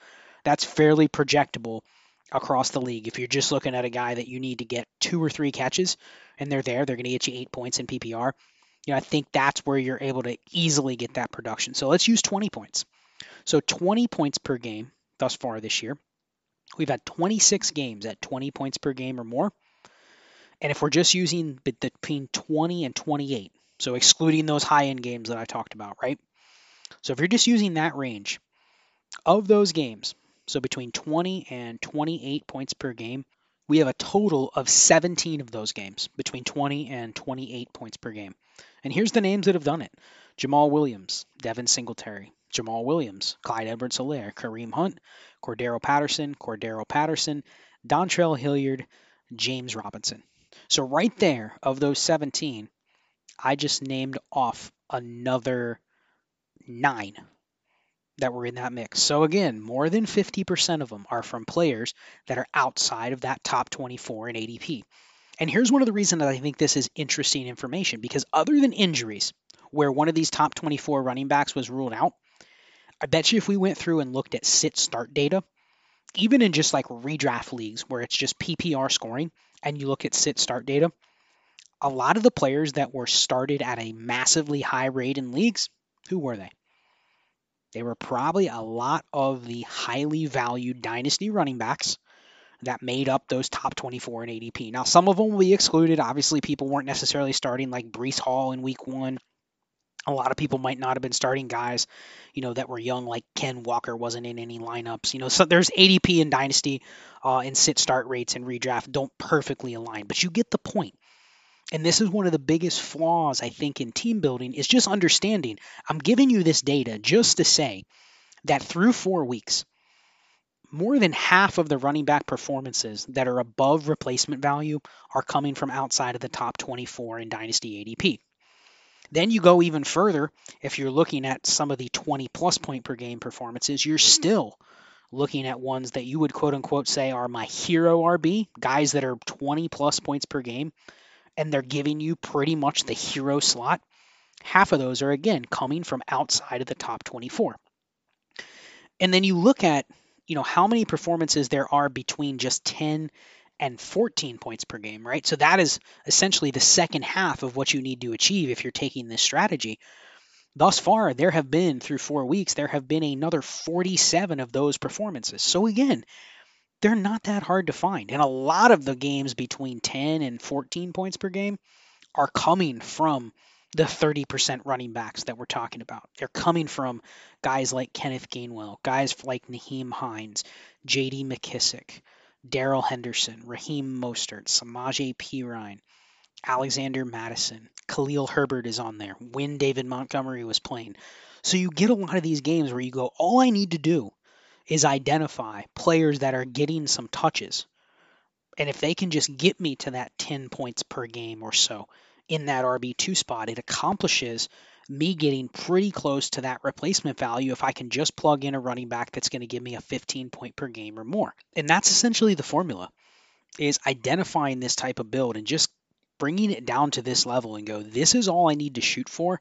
That's fairly projectable across the league. If you're just looking at a guy that you need to get two or three catches and they're there, they're going to get you eight points in PPR. You know, I think that's where you're able to easily get that production. So let's use 20 points. So 20 points per game thus far this year. We've had 26 games at 20 points per game or more. And if we're just using between 20 and 28, so excluding those high end games that I talked about, right? So if you're just using that range of those games, so between 20 and 28 points per game, we have a total of 17 of those games between 20 and 28 points per game. And here's the names that have done it Jamaal Williams, Devin Singletary, Jamaal Williams, Clyde Edwards Helaire, Kareem Hunt, Cordarrelle Patterson, Cordarrelle Patterson, Dontrell Hilliard, James Robinson. So right there, of those 17, I just named off another nine that were in that mix. So again, more than 50% of them are from players that are outside of that top 24 in ADP. And here's one of the reasons that I think this is interesting information because other than injuries, where one of these top 24 running backs was ruled out, I bet you if we went through and looked at sit start data, even in just like redraft leagues where it's just PPR scoring and you look at sit start data, a lot of the players that were started at a massively high rate in leagues, who were they? They were probably a lot of the highly valued dynasty running backs that made up those top 24 in ADP. Now, some of them will be excluded. Obviously, people weren't necessarily starting like Breece Hall in week one. A lot of people might not have been starting guys, you know, that were young, like Ken Walker wasn't in any lineups. You know, so there's ADP and Dynasty uh, and sit start rates and redraft don't perfectly align, but you get the point. And this is one of the biggest flaws, I think, in team building is just understanding. I'm giving you this data just to say that through four weeks, more than half of the running back performances that are above replacement value are coming from outside of the top 24 in Dynasty ADP. Then you go even further. If you're looking at some of the 20 plus point per game performances, you're still looking at ones that you would quote unquote say are my hero RB, guys that are 20 plus points per game, and they're giving you pretty much the hero slot. Half of those are again coming from outside of the top 24. And then you look at, you know, how many performances there are between just 10 and 14 points per game, right? So that is essentially the second half of what you need to achieve if you're taking this strategy. Thus far, there have been, through four weeks, there have been another 47 of those performances. So again, they're not that hard to find. And a lot of the games between 10 and 14 points per game are coming from the 30% running backs that we're talking about. They're coming from guys like Kenneth Gainwell, guys like Nyheim Hines, J.D. McKissic, Darrell Henderson, Raheem Mostert, Samaje Perine, Alexander Mattison, Khalil Herbert is on there when David Montgomery was playing. So you get a lot of these games where you go, all I need to do is identify players that are getting some touches. And if they can just get me to that 10 points per game or so, in that RB2 spot, it accomplishes me getting pretty close to that replacement value if I can just plug in a running back that's going to give me a 15 point per game or more. And that's essentially the formula is identifying this type of build and just bringing it down to this level and go, this is all I need to shoot for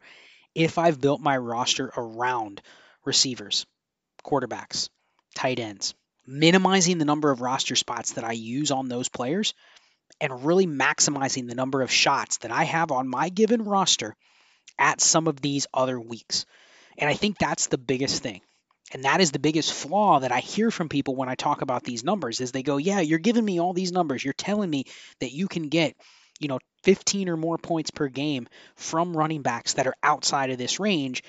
if I've built my roster around receivers, quarterbacks, tight ends, minimizing the number of roster spots that I use on those players and really maximizing the number of shots that I have on my given roster at some of these other weeks. And I think that's the biggest thing. And that is the biggest flaw that I hear from people when I talk about these numbers is they go, "Yeah, you're giving me all these numbers. You're telling me that you can get, you know, 15 or more points per game from running backs that are outside of this range."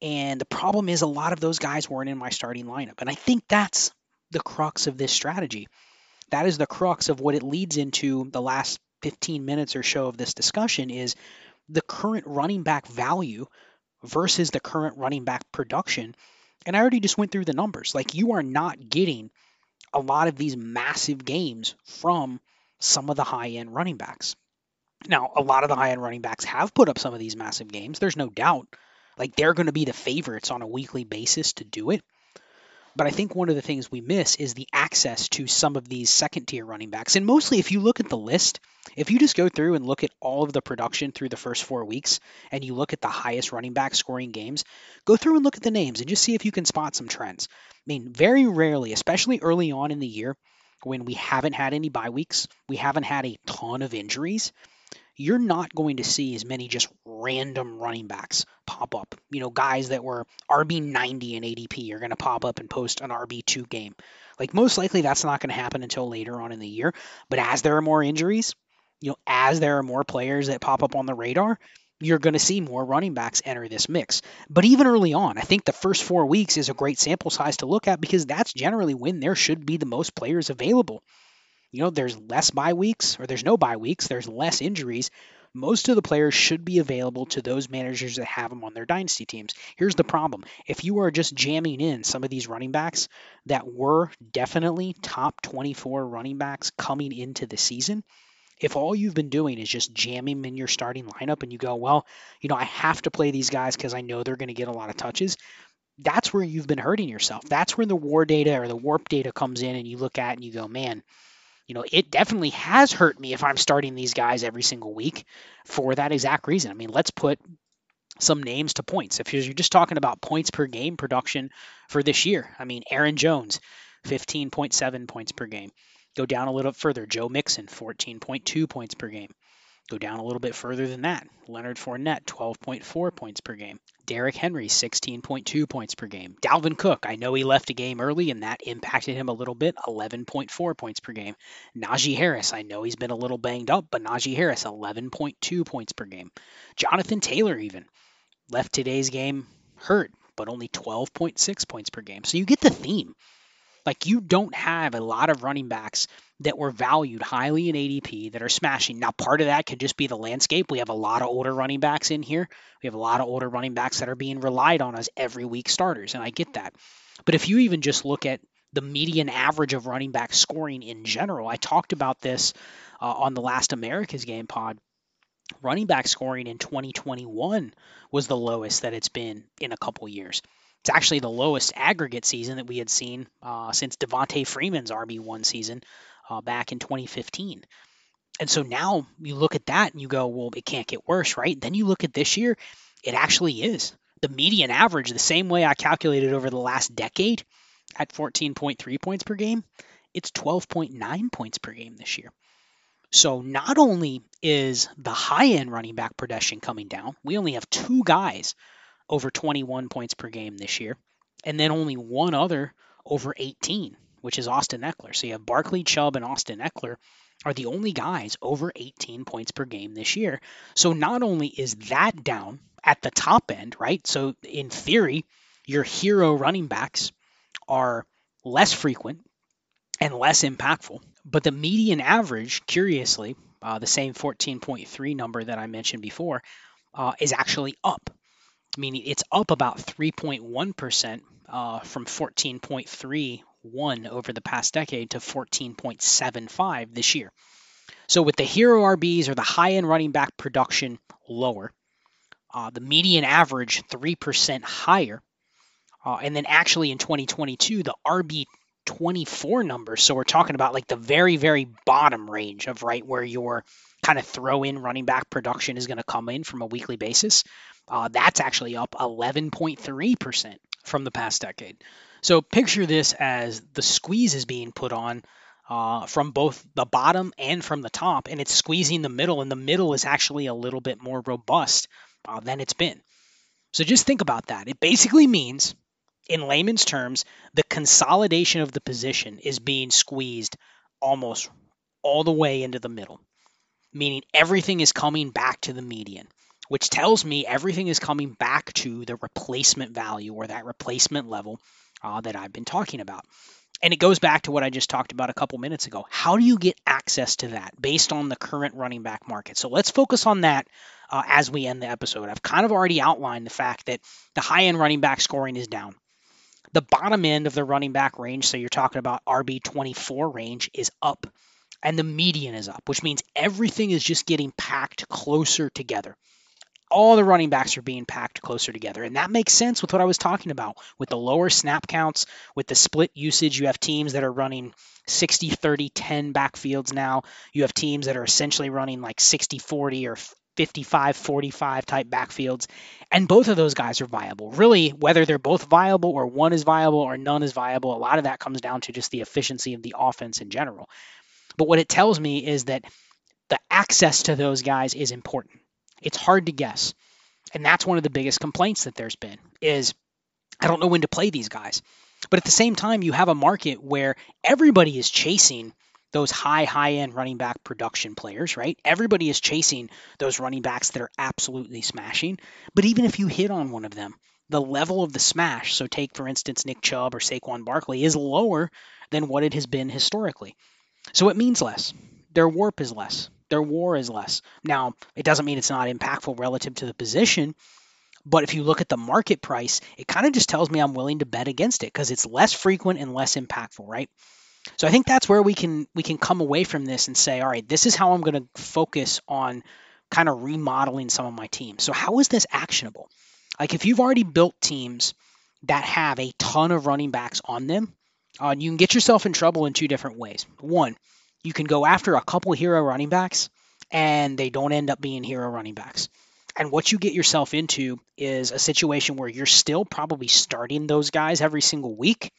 And the problem is a lot of those guys weren't in my starting lineup. And I think that's the crux of this strategy that is the crux of what it leads into the last 15 minutes or so of this discussion is the current running back value versus the current running back production. And I already just went through the numbers. Like you are not getting a lot of these massive games from some of the high end running backs. Now, a lot of the high end running backs have put up some of these massive games. There's no doubt. Like they're going to be the favorites on a weekly basis to do it. But I think one of the things we miss is the access to some of these second tier running backs. And mostly, if you look at the list, if you just go through and look at all of the production through the first four weeks and you look at the highest running back scoring games, go through and look at the names and just see if you can spot some trends. I mean, very rarely, especially early on in the year when we haven't had any bye weeks, we haven't had a ton of injuries you're not going to see as many just random running backs pop up. You know, guys that were RB 90 and ADP are going to pop up and post an RB2 game. Like, most likely that's not going to happen until later on in the year. But as there are more injuries, you know, as there are more players that pop up on the radar, you're going to see more running backs enter this mix. But even early on, I think the first four weeks is a great sample size to look at because that's generally when there should be the most players available you know, there's less bye weeks or there's no bye weeks, there's less injuries. Most of the players should be available to those managers that have them on their dynasty teams. Here's the problem if you are just jamming in some of these running backs that were definitely top 24 running backs coming into the season, if all you've been doing is just jamming in your starting lineup and you go, well, you know, I have to play these guys because I know they're going to get a lot of touches, that's where you've been hurting yourself. That's where the war data or the warp data comes in and you look at and you go, man, you know, it definitely has hurt me if I'm starting these guys every single week for that exact reason. I mean, let's put some names to points. If you're just talking about points per game production for this year, I mean, Aaron Jones, 15.7 points per game. Go down a little further, Joe Mixon, 14.2 points per game. Go down a little bit further than that. Leonard Fournette, 12.4 points per game. Derrick Henry, 16.2 points per game. Dalvin Cook, I know he left a game early and that impacted him a little bit, 11.4 points per game. Najee Harris, I know he's been a little banged up, but Najee Harris, 11.2 points per game. Jonathan Taylor, even, left today's game hurt, but only 12.6 points per game. So you get the theme. Like you don't have a lot of running backs that were valued highly in ADP that are smashing. Now, part of that could just be the landscape. We have a lot of older running backs in here. We have a lot of older running backs that are being relied on as every week starters, and I get that. But if you even just look at the median average of running back scoring in general, I talked about this uh, on the last America's Game pod. Running back scoring in 2021 was the lowest that it's been in a couple years. It's actually the lowest aggregate season that we had seen uh, since Devonta Freeman's RB1 season uh, back in 2015. And so now you look at that and you go, well, it can't get worse, right? Then you look at this year, it actually is. The median average, the same way I calculated over the last decade at 14.3 points per game, it's 12.9 points per game this year. So not only is the high end running back production coming down, we only have two guys over 21 points per game this year, and then only one other over 18 which is Austin Ekeler. So you have Barkley, Chubb, and Austin Ekeler are the only guys over 18 points per game this year. So not only is that down at the top end, right? So in theory, your hero running backs are less frequent and less impactful, but the median average, curiously, uh, the same 14.3 number that I mentioned before, uh, is actually up. Meaning it's up about 3.1% uh, from 14.3 one over the past decade to 14.75 this year. So with the hero RBs or the high end running back production lower, uh, the median average 3% higher, uh, and then actually in 2022, the RB 24 numbers. So we're talking about like the very, very bottom range of right where your kind of throw in running back production is going to come in from a weekly basis. Uh, that's actually up 11.3% from the past decade. So picture this as the squeeze is being put on uh, from both the bottom and from the top, and it's squeezing the middle, and the middle is actually a little bit more robust uh, than it's been. So just think about that. It basically means, in layman's terms, the consolidation of the position is being squeezed almost all the way into the middle, meaning everything is coming back to the median which tells me everything is coming back to the replacement value or that replacement level uh, that I've been talking about. And it goes back to what I just talked about a couple minutes ago. How do you get access to that based on the current running back market? So let's focus on that uh, as we end the episode. I've kind of already outlined the fact that the high end running back scoring is down. The bottom end of the running back range, so you're talking about RB24 range, is up. And the median is up, which means everything is just getting packed closer together all the running backs are being packed closer together. And that makes sense with what I was talking about with the lower snap counts, with the split usage. You have teams that are running 60, 30, 10 backfields now. You have teams that are essentially running like 60, 40 or 55, 45 type backfields. And both of those guys are viable. Really, whether they're both viable or one is viable or none is viable, a lot of that comes down to just the efficiency of the offense in general. But what it tells me is that the access to those guys is important it's hard to guess. And that's one of the biggest complaints that there's been is I don't know when to play these guys. But at the same time, you have a market where everybody is chasing those high, high end running back production players, right? Everybody is chasing those running backs that are absolutely smashing. But even if you hit on one of them, the level of the smash, so take for instance Nick Chubb or Saquon Barkley, is lower than what it has been historically. So it means less. Their warp is less their war is less. Now, it doesn't mean it's not impactful relative to the position, but if you look at the market price, it kind of just tells me I'm willing to bet against it because it's less frequent and less impactful, right? So I think that's where we can we can come away from this and say, all right, this is how I'm going to focus on kind of remodeling some of my teams. So how is this actionable? Like if you've already built teams that have a ton of running backs on them, uh, you can get yourself in trouble in two different ways. One, you can go after a couple hero running backs and they don't end up being hero running backs. And what you get yourself into is a situation where you're still probably starting those guys every single week,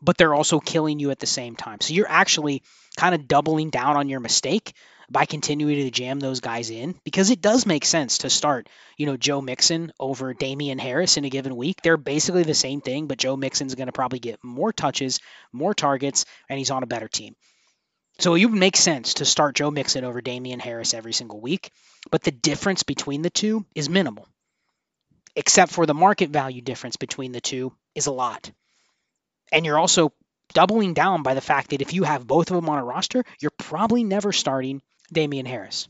but they're also killing you at the same time. So you're actually kind of doubling down on your mistake by continuing to jam those guys in because it does make sense to start, you know, Joe Mixon over Damien Harris in a given week. They're basically the same thing, but Joe Mixon's going to probably get more touches, more targets, and he's on a better team. So it would make sense to start Joe Mixon over Damien Harris every single week, but the difference between the two is minimal. Except for the market value difference between the two is a lot. And you're also doubling down by the fact that if you have both of them on a roster, you're probably never starting Damien Harris,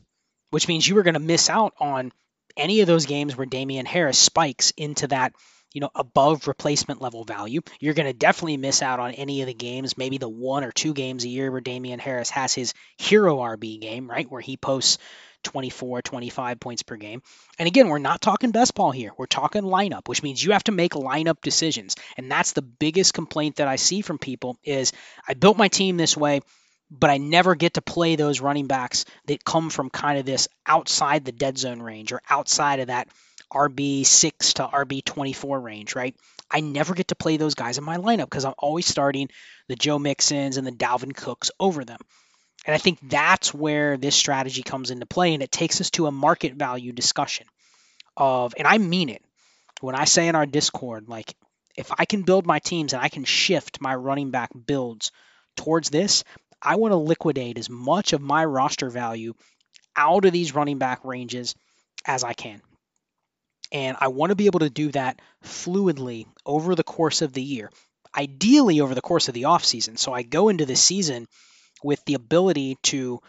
which means you are going to miss out on any of those games where Damien Harris spikes into that, you know, above replacement level value. You're going to definitely miss out on any of the games, maybe the one or two games a year where Damien Harris has his hero RB game, right? Where he posts 24, 25 points per game. And again, we're not talking best ball here. We're talking lineup, which means you have to make lineup decisions. And that's the biggest complaint that I see from people is I built my team this way but I never get to play those running backs that come from kind of this outside the dead zone range or outside of that RB6 to RB24 range, right? I never get to play those guys in my lineup because I'm always starting the Joe Mixons and the Dalvin Cooks over them. And I think that's where this strategy comes into play and it takes us to a market value discussion of and I mean it. When I say in our Discord like if I can build my teams and I can shift my running back builds towards this, I want to liquidate as much of my roster value out of these running back ranges as I can. And I want to be able to do that fluidly over the course of the year, ideally over the course of the offseason. So I go into this season with the ability to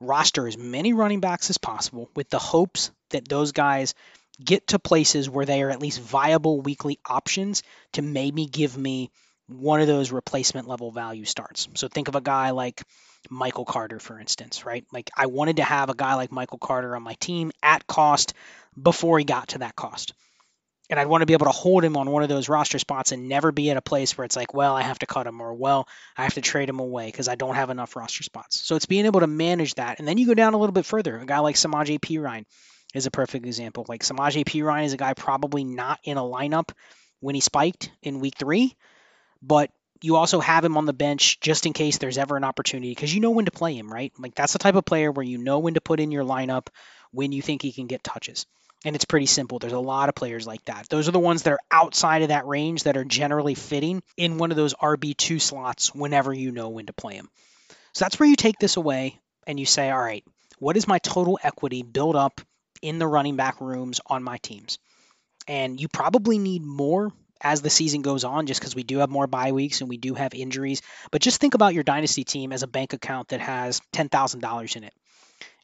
roster as many running backs as possible with the hopes that those guys get to places where they are at least viable weekly options to maybe give me one of those replacement level value starts. So think of a guy like Michael Carter, for instance, right? Like I wanted to have a guy like Michael Carter on my team at cost before he got to that cost. And I'd want to be able to hold him on one of those roster spots and never be at a place where it's like, well, I have to cut him or, well, I have to trade him away because I don't have enough roster spots. So it's being able to manage that. And then you go down a little bit further. A guy like Samaj P. Ryan is a perfect example. Like Samaje Perine is a guy probably not in a lineup when he spiked in week three but you also have him on the bench just in case there's ever an opportunity because you know when to play him, right? Like that's the type of player where you know when to put in your lineup when you think he can get touches. And it's pretty simple. There's a lot of players like that. Those are the ones that are outside of that range that are generally fitting in one of those RB2 slots whenever you know when to play him. So that's where you take this away and you say, all right, what is my total equity build up in the running back rooms on my teams? And you probably need more as the season goes on, just because we do have more bye weeks and we do have injuries. But just think about your dynasty team as a bank account that has $10,000 in it.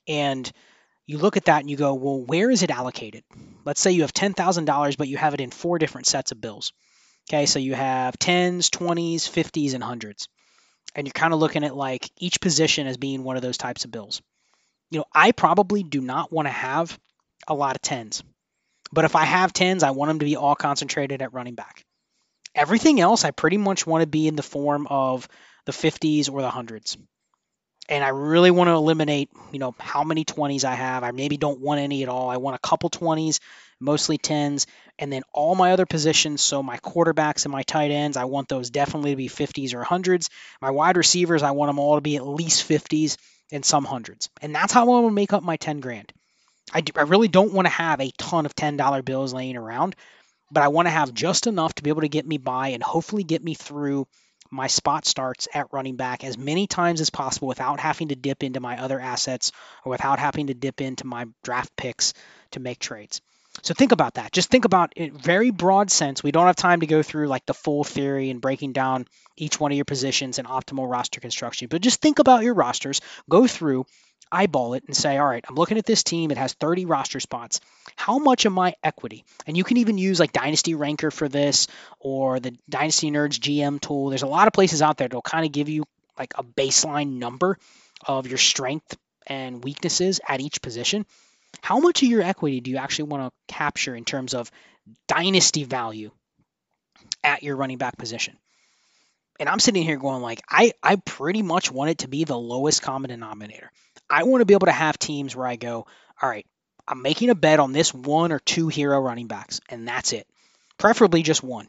And you look at that and you go, well, where is it allocated? Let's say you have $10,000, but you have it in four different sets of bills. Okay, so you have 10s, 20s, 50s, and 100s. And you're kind of looking at like each position as being one of those types of bills. You know, I probably do not want to have a lot of 10s. But if I have 10s, I want them to be all concentrated at running back. Everything else, I pretty much want to be in the form of the 50s or the 100s. And I really want to eliminate, you know, how many 20s I have. I maybe don't want any at all. I want a couple 20s, mostly 10s, and then all my other positions. So my quarterbacks and my tight ends, I want those definitely to be 50s or 100s. My wide receivers, I want them all to be at least 50s and some hundreds. And that's how going to make up my 10 grand. I, do, I really don't want to have a ton of $10 bills laying around, but I want to have just enough to be able to get me by and hopefully get me through my spot starts at running back as many times as possible without having to dip into my other assets or without having to dip into my draft picks to make trades. So think about that. Just think about it very broad sense. We don't have time to go through like the full theory and breaking down each one of your positions and optimal roster construction, but just think about your rosters, go through eyeball it and say, all right, I'm looking at this team. It has 30 roster spots. How much of my equity? And you can even use like Dynasty Ranker for this or the Dynasty Nerds GM tool. There's a lot of places out there that'll kind of give you like a baseline number of your strength and weaknesses at each position. How much of your equity do you actually want to capture in terms of dynasty value at your running back position? And I'm sitting here going like I I pretty much want it to be the lowest common denominator. I want to be able to have teams where I go, all right, I'm making a bet on this one or two hero running backs, and that's it. Preferably just one.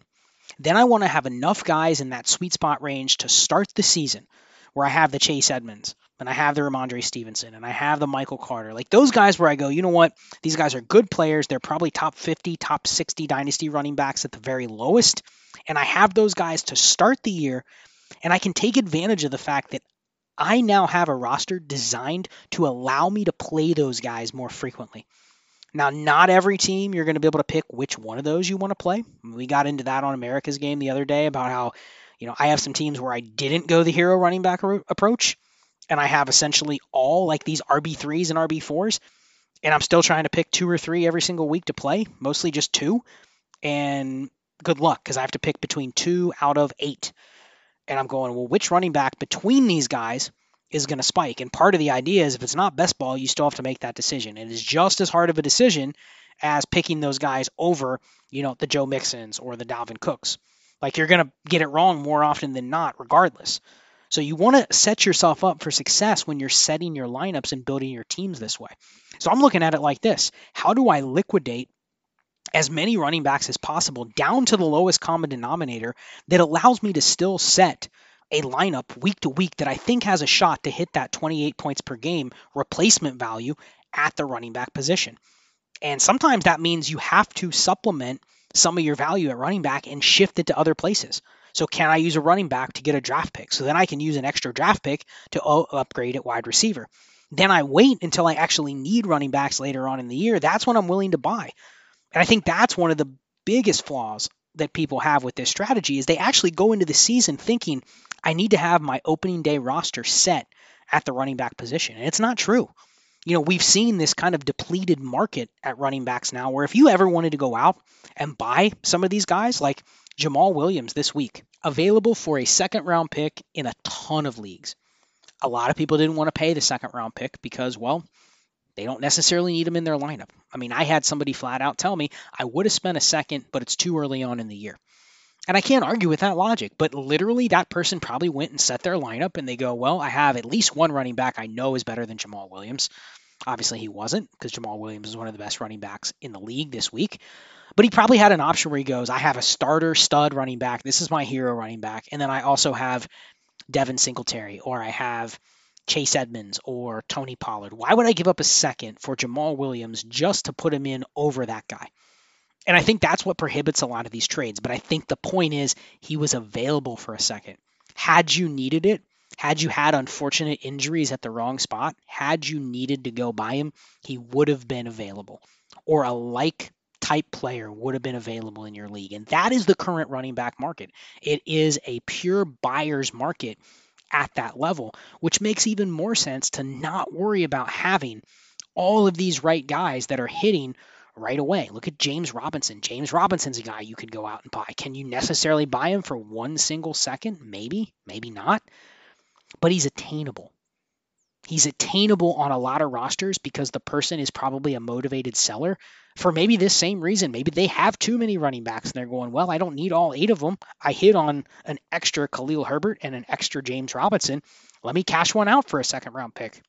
Then I want to have enough guys in that sweet spot range to start the season where I have the Chase Edmonds and I have the Rhamondre Stevenson and I have the Michael Carter. Like those guys where I go, you know what? These guys are good players. They're probably top 50, top 60 dynasty running backs at the very lowest. And I have those guys to start the year and I can take advantage of the fact that I now have a roster designed to allow me to play those guys more frequently. Now, not every team you're going to be able to pick which one of those you want to play. We got into that on America's game the other day about how, you know, I have some teams where I didn't go the hero running back approach, and I have essentially all like these RB3s and RB4s, and I'm still trying to pick two or three every single week to play, mostly just two. And good luck because I have to pick between two out of eight. And I'm going, well, which running back between these guys is going to spike. And part of the idea is if it's not best ball, you still have to make that decision. It is just as hard of a decision as picking those guys over, you know, the Joe Mixons or the Dalvin Cooks. Like you're going to get it wrong more often than not, regardless. So you want to set yourself up for success when you're setting your lineups and building your teams this way. So I'm looking at it like this How do I liquidate as many running backs as possible down to the lowest common denominator that allows me to still set a lineup week to week that I think has a shot to hit that 28 points per game replacement value at the running back position. And sometimes that means you have to supplement some of your value at running back and shift it to other places. So can I use a running back to get a draft pick? So then I can use an extra draft pick to upgrade at wide receiver. Then I wait until I actually need running backs later on in the year. That's when I'm willing to buy. And I think that's one of the biggest flaws that people have with this strategy is they actually go into the season thinking I need to have my opening day roster set at the running back position. And it's not true. You know, we've seen this kind of depleted market at running backs now where if you ever wanted to go out and buy some of these guys, like Jamaal Williams this week, available for a second round pick in a ton of leagues. A lot of people didn't want to pay the second round pick because, well, they don't necessarily need him in their lineup. I mean, I had somebody flat out tell me I would have spent a second, but it's too early on in the year. And I can't argue with that logic, but literally that person probably went and set their lineup and they go, well, I have at least one running back I know is better than Jamaal Williams. Obviously, he wasn't because Jamaal Williams is one of the best running backs in the league this week. But he probably had an option where he goes, I have a starter stud running back. This is my hero running back. And then I also have Devin Singletary or I have Chase Edmonds or Tony Pollard. Why would I give up a second for Jamaal Williams just to put him in over that guy? And I think that's what prohibits a lot of these trades. But I think the point is he was available for a second. Had you needed it, had you had unfortunate injuries at the wrong spot, had you needed to go buy him, he would have been available. Or a like type player would have been available in your league. And that is the current running back market. It is a pure buyer's market at that level, which makes even more sense to not worry about having all of these right guys that are hitting right away. Look at James Robinson. James Robinson's a guy you could go out and buy. Can you necessarily buy him for one single second? Maybe, maybe not. But he's attainable. He's attainable on a lot of rosters because the person is probably a motivated seller for maybe this same reason. Maybe they have too many running backs and they're going, well, I don't need all eight of them. I hit on an extra Khalil Herbert and an extra James Robinson. Let me cash one out for a second round pick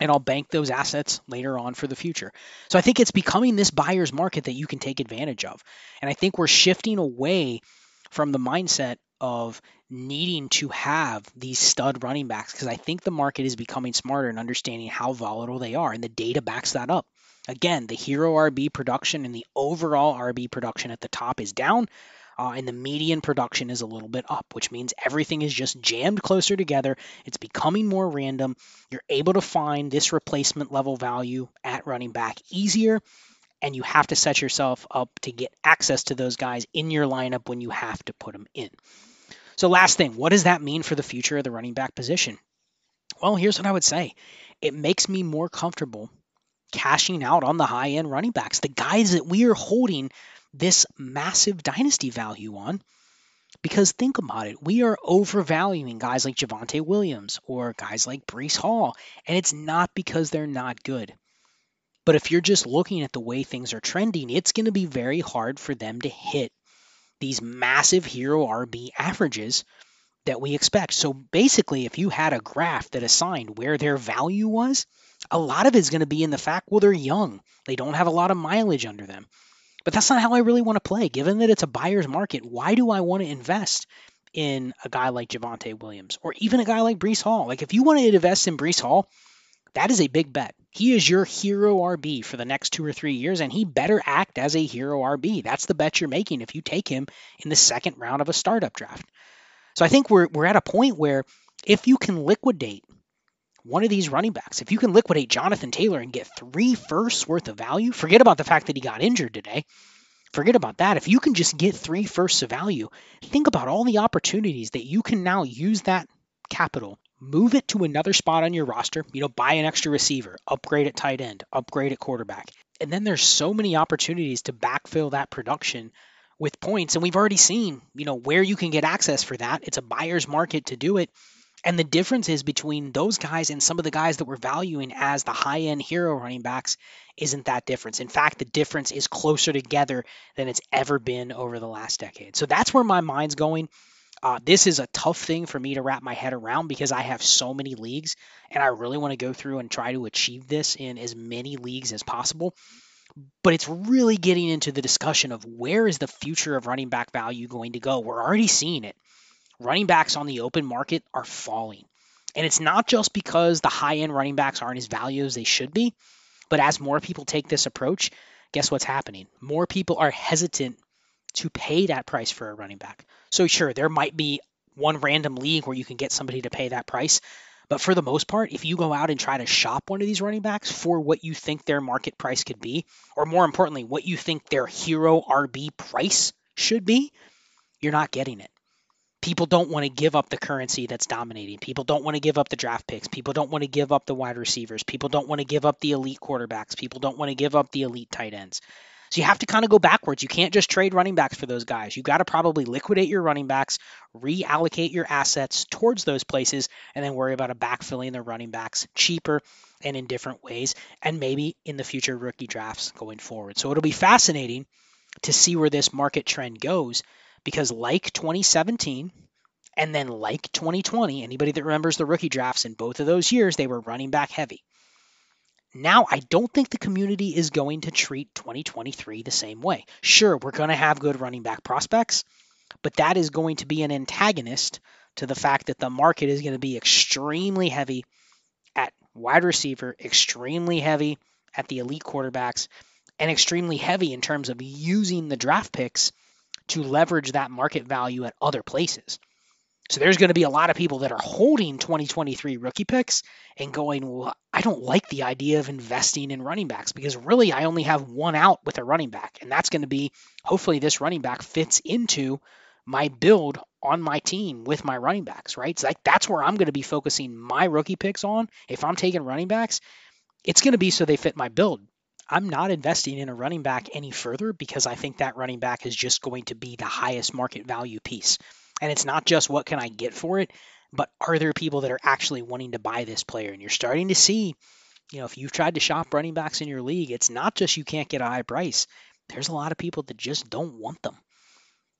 and I'll bank those assets later on for the future. So I think it's becoming this buyer's market that you can take advantage of. And I think we're shifting away from the mindset of needing to have these stud running backs because I think the market is becoming smarter and understanding how volatile they are. And the data backs that up. Again, the hero RB production and the overall RB production at the top is down uh, and the median production is a little bit up, which means everything is just jammed closer together. It's becoming more random. You're able to find this replacement level value at running back easier, and you have to set yourself up to get access to those guys in your lineup when you have to put them in. So, last thing, what does that mean for the future of the running back position? Well, here's what I would say it makes me more comfortable cashing out on the high end running backs, the guys that we are holding this massive dynasty value on. Because think about it, we are overvaluing guys like Javonte Williams or guys like Breece Hall, and it's not because they're not good. But if you're just looking at the way things are trending, it's going to be very hard for them to hit these massive hero RB averages that we expect. So basically, if you had a graph that assigned where their value was, a lot of it's going to be in the fact, well, they're young. They don't have a lot of mileage under them. But that's not how I really want to play. Given that it's a buyer's market, why do I want to invest in a guy like Javonte Williams or even a guy like Breece Hall? Like, if you want to invest in Breece Hall, that is a big bet. He is your hero RB for the next two or three years, and he better act as a hero RB. That's the bet you're making if you take him in the second round of a startup draft. So I think we're we're at a point where if you can liquidate one of these running backs, if you can liquidate Jonathan Taylor and get three firsts worth of value, forget about the fact that he got injured today. Forget about that. If you can just get three firsts of value, think about all the opportunities that you can now use that capital, move it to another spot on your roster, you know, buy an extra receiver, upgrade at tight end, upgrade at quarterback. And then there's so many opportunities to backfill that production with points. And we've already seen, you know, where you can get access for that. It's a buyer's market to do it. And the difference is between those guys and some of the guys that we're valuing as the high end hero running backs isn't that difference. In fact, the difference is closer together than it's ever been over the last decade. So that's where my mind's going. Uh, this is a tough thing for me to wrap my head around because I have so many leagues and I really want to go through and try to achieve this in as many leagues as possible. But it's really getting into the discussion of where is the future of running back value going to go. We're already seeing it running backs on the open market are falling. And it's not just because the high end running backs aren't as valuable as they should be, but as more people take this approach, guess what's happening? More people are hesitant to pay that price for a running back. So, sure, there might be one random league where you can get somebody to pay that price. But for the most part, if you go out and try to shop one of these running backs for what you think their market price could be, or more importantly, what you think their hero RB price should be, you're not getting it people don't want to give up the currency that's dominating. People don't want to give up the draft picks. People don't want to give up the wide receivers. People don't want to give up the elite quarterbacks. People don't want to give up the elite tight ends. So you have to kind of go backwards. You can't just trade running backs for those guys. You got to probably liquidate your running backs, reallocate your assets towards those places, and then worry about a backfilling the running backs cheaper and in different ways, and maybe in the future rookie drafts going forward. So it'll be fascinating to see where this market trend goes because like 2017 and then like 2020, anybody that remembers the rookie drafts in both of those years, they were running back heavy. Now, I don't think the community is going to treat 2023 the same way. Sure, we're going to have good running back prospects, but that is going to be an antagonist to the fact that the market is going to be extremely heavy at wide receiver, extremely heavy at the elite quarterbacks, and extremely heavy in terms of using the draft picks to leverage that market value at other places. So there's going to be a lot of people that are holding 2023 rookie picks and going, well, I don't like the idea of investing in running backs because really I only have one out with a running back. And that's going to be hopefully this running back fits into my build on my team with my running backs, right? So like that's where I'm going to be focusing my rookie picks on. If I'm taking running backs, it's going to be so they fit my build. I'm not investing in a running back any further because I think that running back is just going to be the highest market value piece. And it's not just what can I get for it, but are there people that are actually wanting to buy this player? And you're starting to see, you know, if you've tried to shop running backs in your league, it's not just you can't get a high price. There's a lot of people that just don't want them.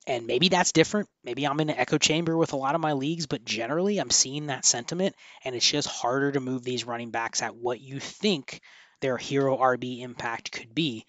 And maybe that's different. Maybe I'm in an echo chamber with a lot of my leagues, but generally I'm seeing that sentiment, and it's just harder to move these running backs at what you think their hero RB impact could be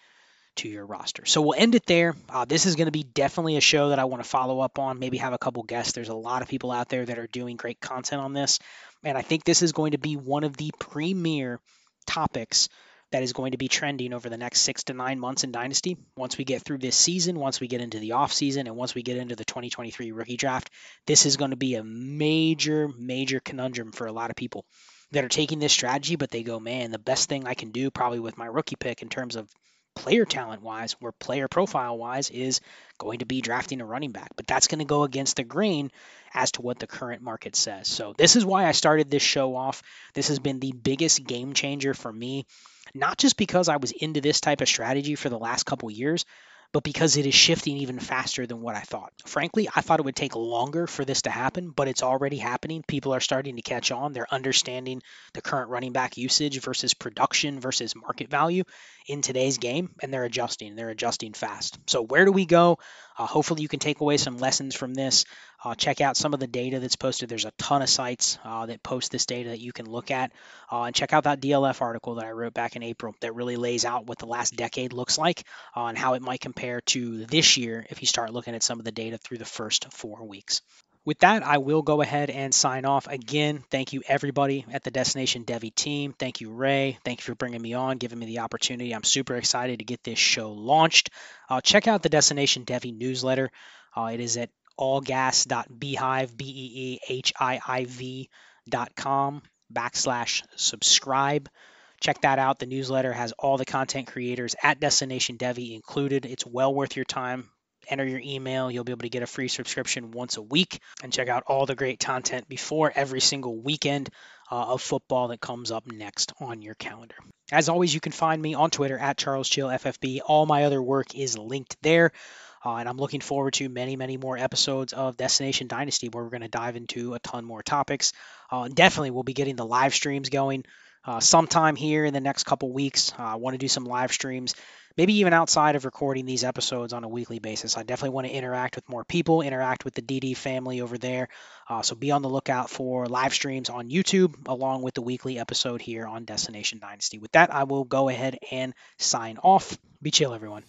to your roster. So we'll end it there. Uh, this is going to be definitely a show that I want to follow up on, maybe have a couple guests. There's a lot of people out there that are doing great content on this. And I think this is going to be one of the premier topics that is going to be trending over the next six to nine months in Dynasty. Once we get through this season, once we get into the off season, and once we get into the 2023 rookie draft, this is going to be a major, major conundrum for a lot of people that are taking this strategy, but they go, man, the best thing I can do probably with my rookie pick in terms of player talent wise or player profile wise is going to be drafting a running back. But that's going to go against the grain as to what the current market says. So this is why I started this show off. This has been the biggest game changer for me, not just because I was into this type of strategy for the last couple years, but because it is shifting even faster than what I thought. Frankly, I thought it would take longer for this to happen, but it's already happening. People are starting to catch on. They're understanding the current running back usage versus production versus market value in today's game, and they're adjusting. They're adjusting fast. So, where do we go? Uh, hopefully, you can take away some lessons from this. Uh, check out some of the data that's posted. There's a ton of sites uh, that post this data that you can look at. Uh, and check out that DLF article that I wrote back in April that really lays out what the last decade looks like uh, and how it might compare to this year if you start looking at some of the data through the first four weeks. With that, I will go ahead and sign off. Again, thank you everybody at the Destination Devy team. Thank you, Ray. Thank you for bringing me on, giving me the opportunity. I'm super excited to get this show launched. Uh, check out the Destination Devy newsletter. Uh, it is at allgas.beehiiv, B-E-E-H-I-I-V dot com backslash subscribe. Check that out. The newsletter has all the content creators at Destination Devy included. It's well worth your time enter your email. You'll be able to get a free subscription once a week and check out all the great content before every single weekend uh, of football that comes up next on your calendar. As always, you can find me on Twitter at CharlesChillFFB. All my other work is linked there. Uh, and I'm looking forward to many, many more episodes of Destination Dynasty where we're going to dive into a ton more topics. Uh, definitely, we'll be getting the live streams going uh, sometime here in the next couple weeks. Uh, I want to do some live streams maybe even outside of recording these episodes on a weekly basis. I definitely want to interact with more people, interact with the DD family over there. Uh, so be on the lookout for live streams on YouTube along with the weekly episode here on Destination Dynasty. With that, I will go ahead and sign off. Be chill, everyone.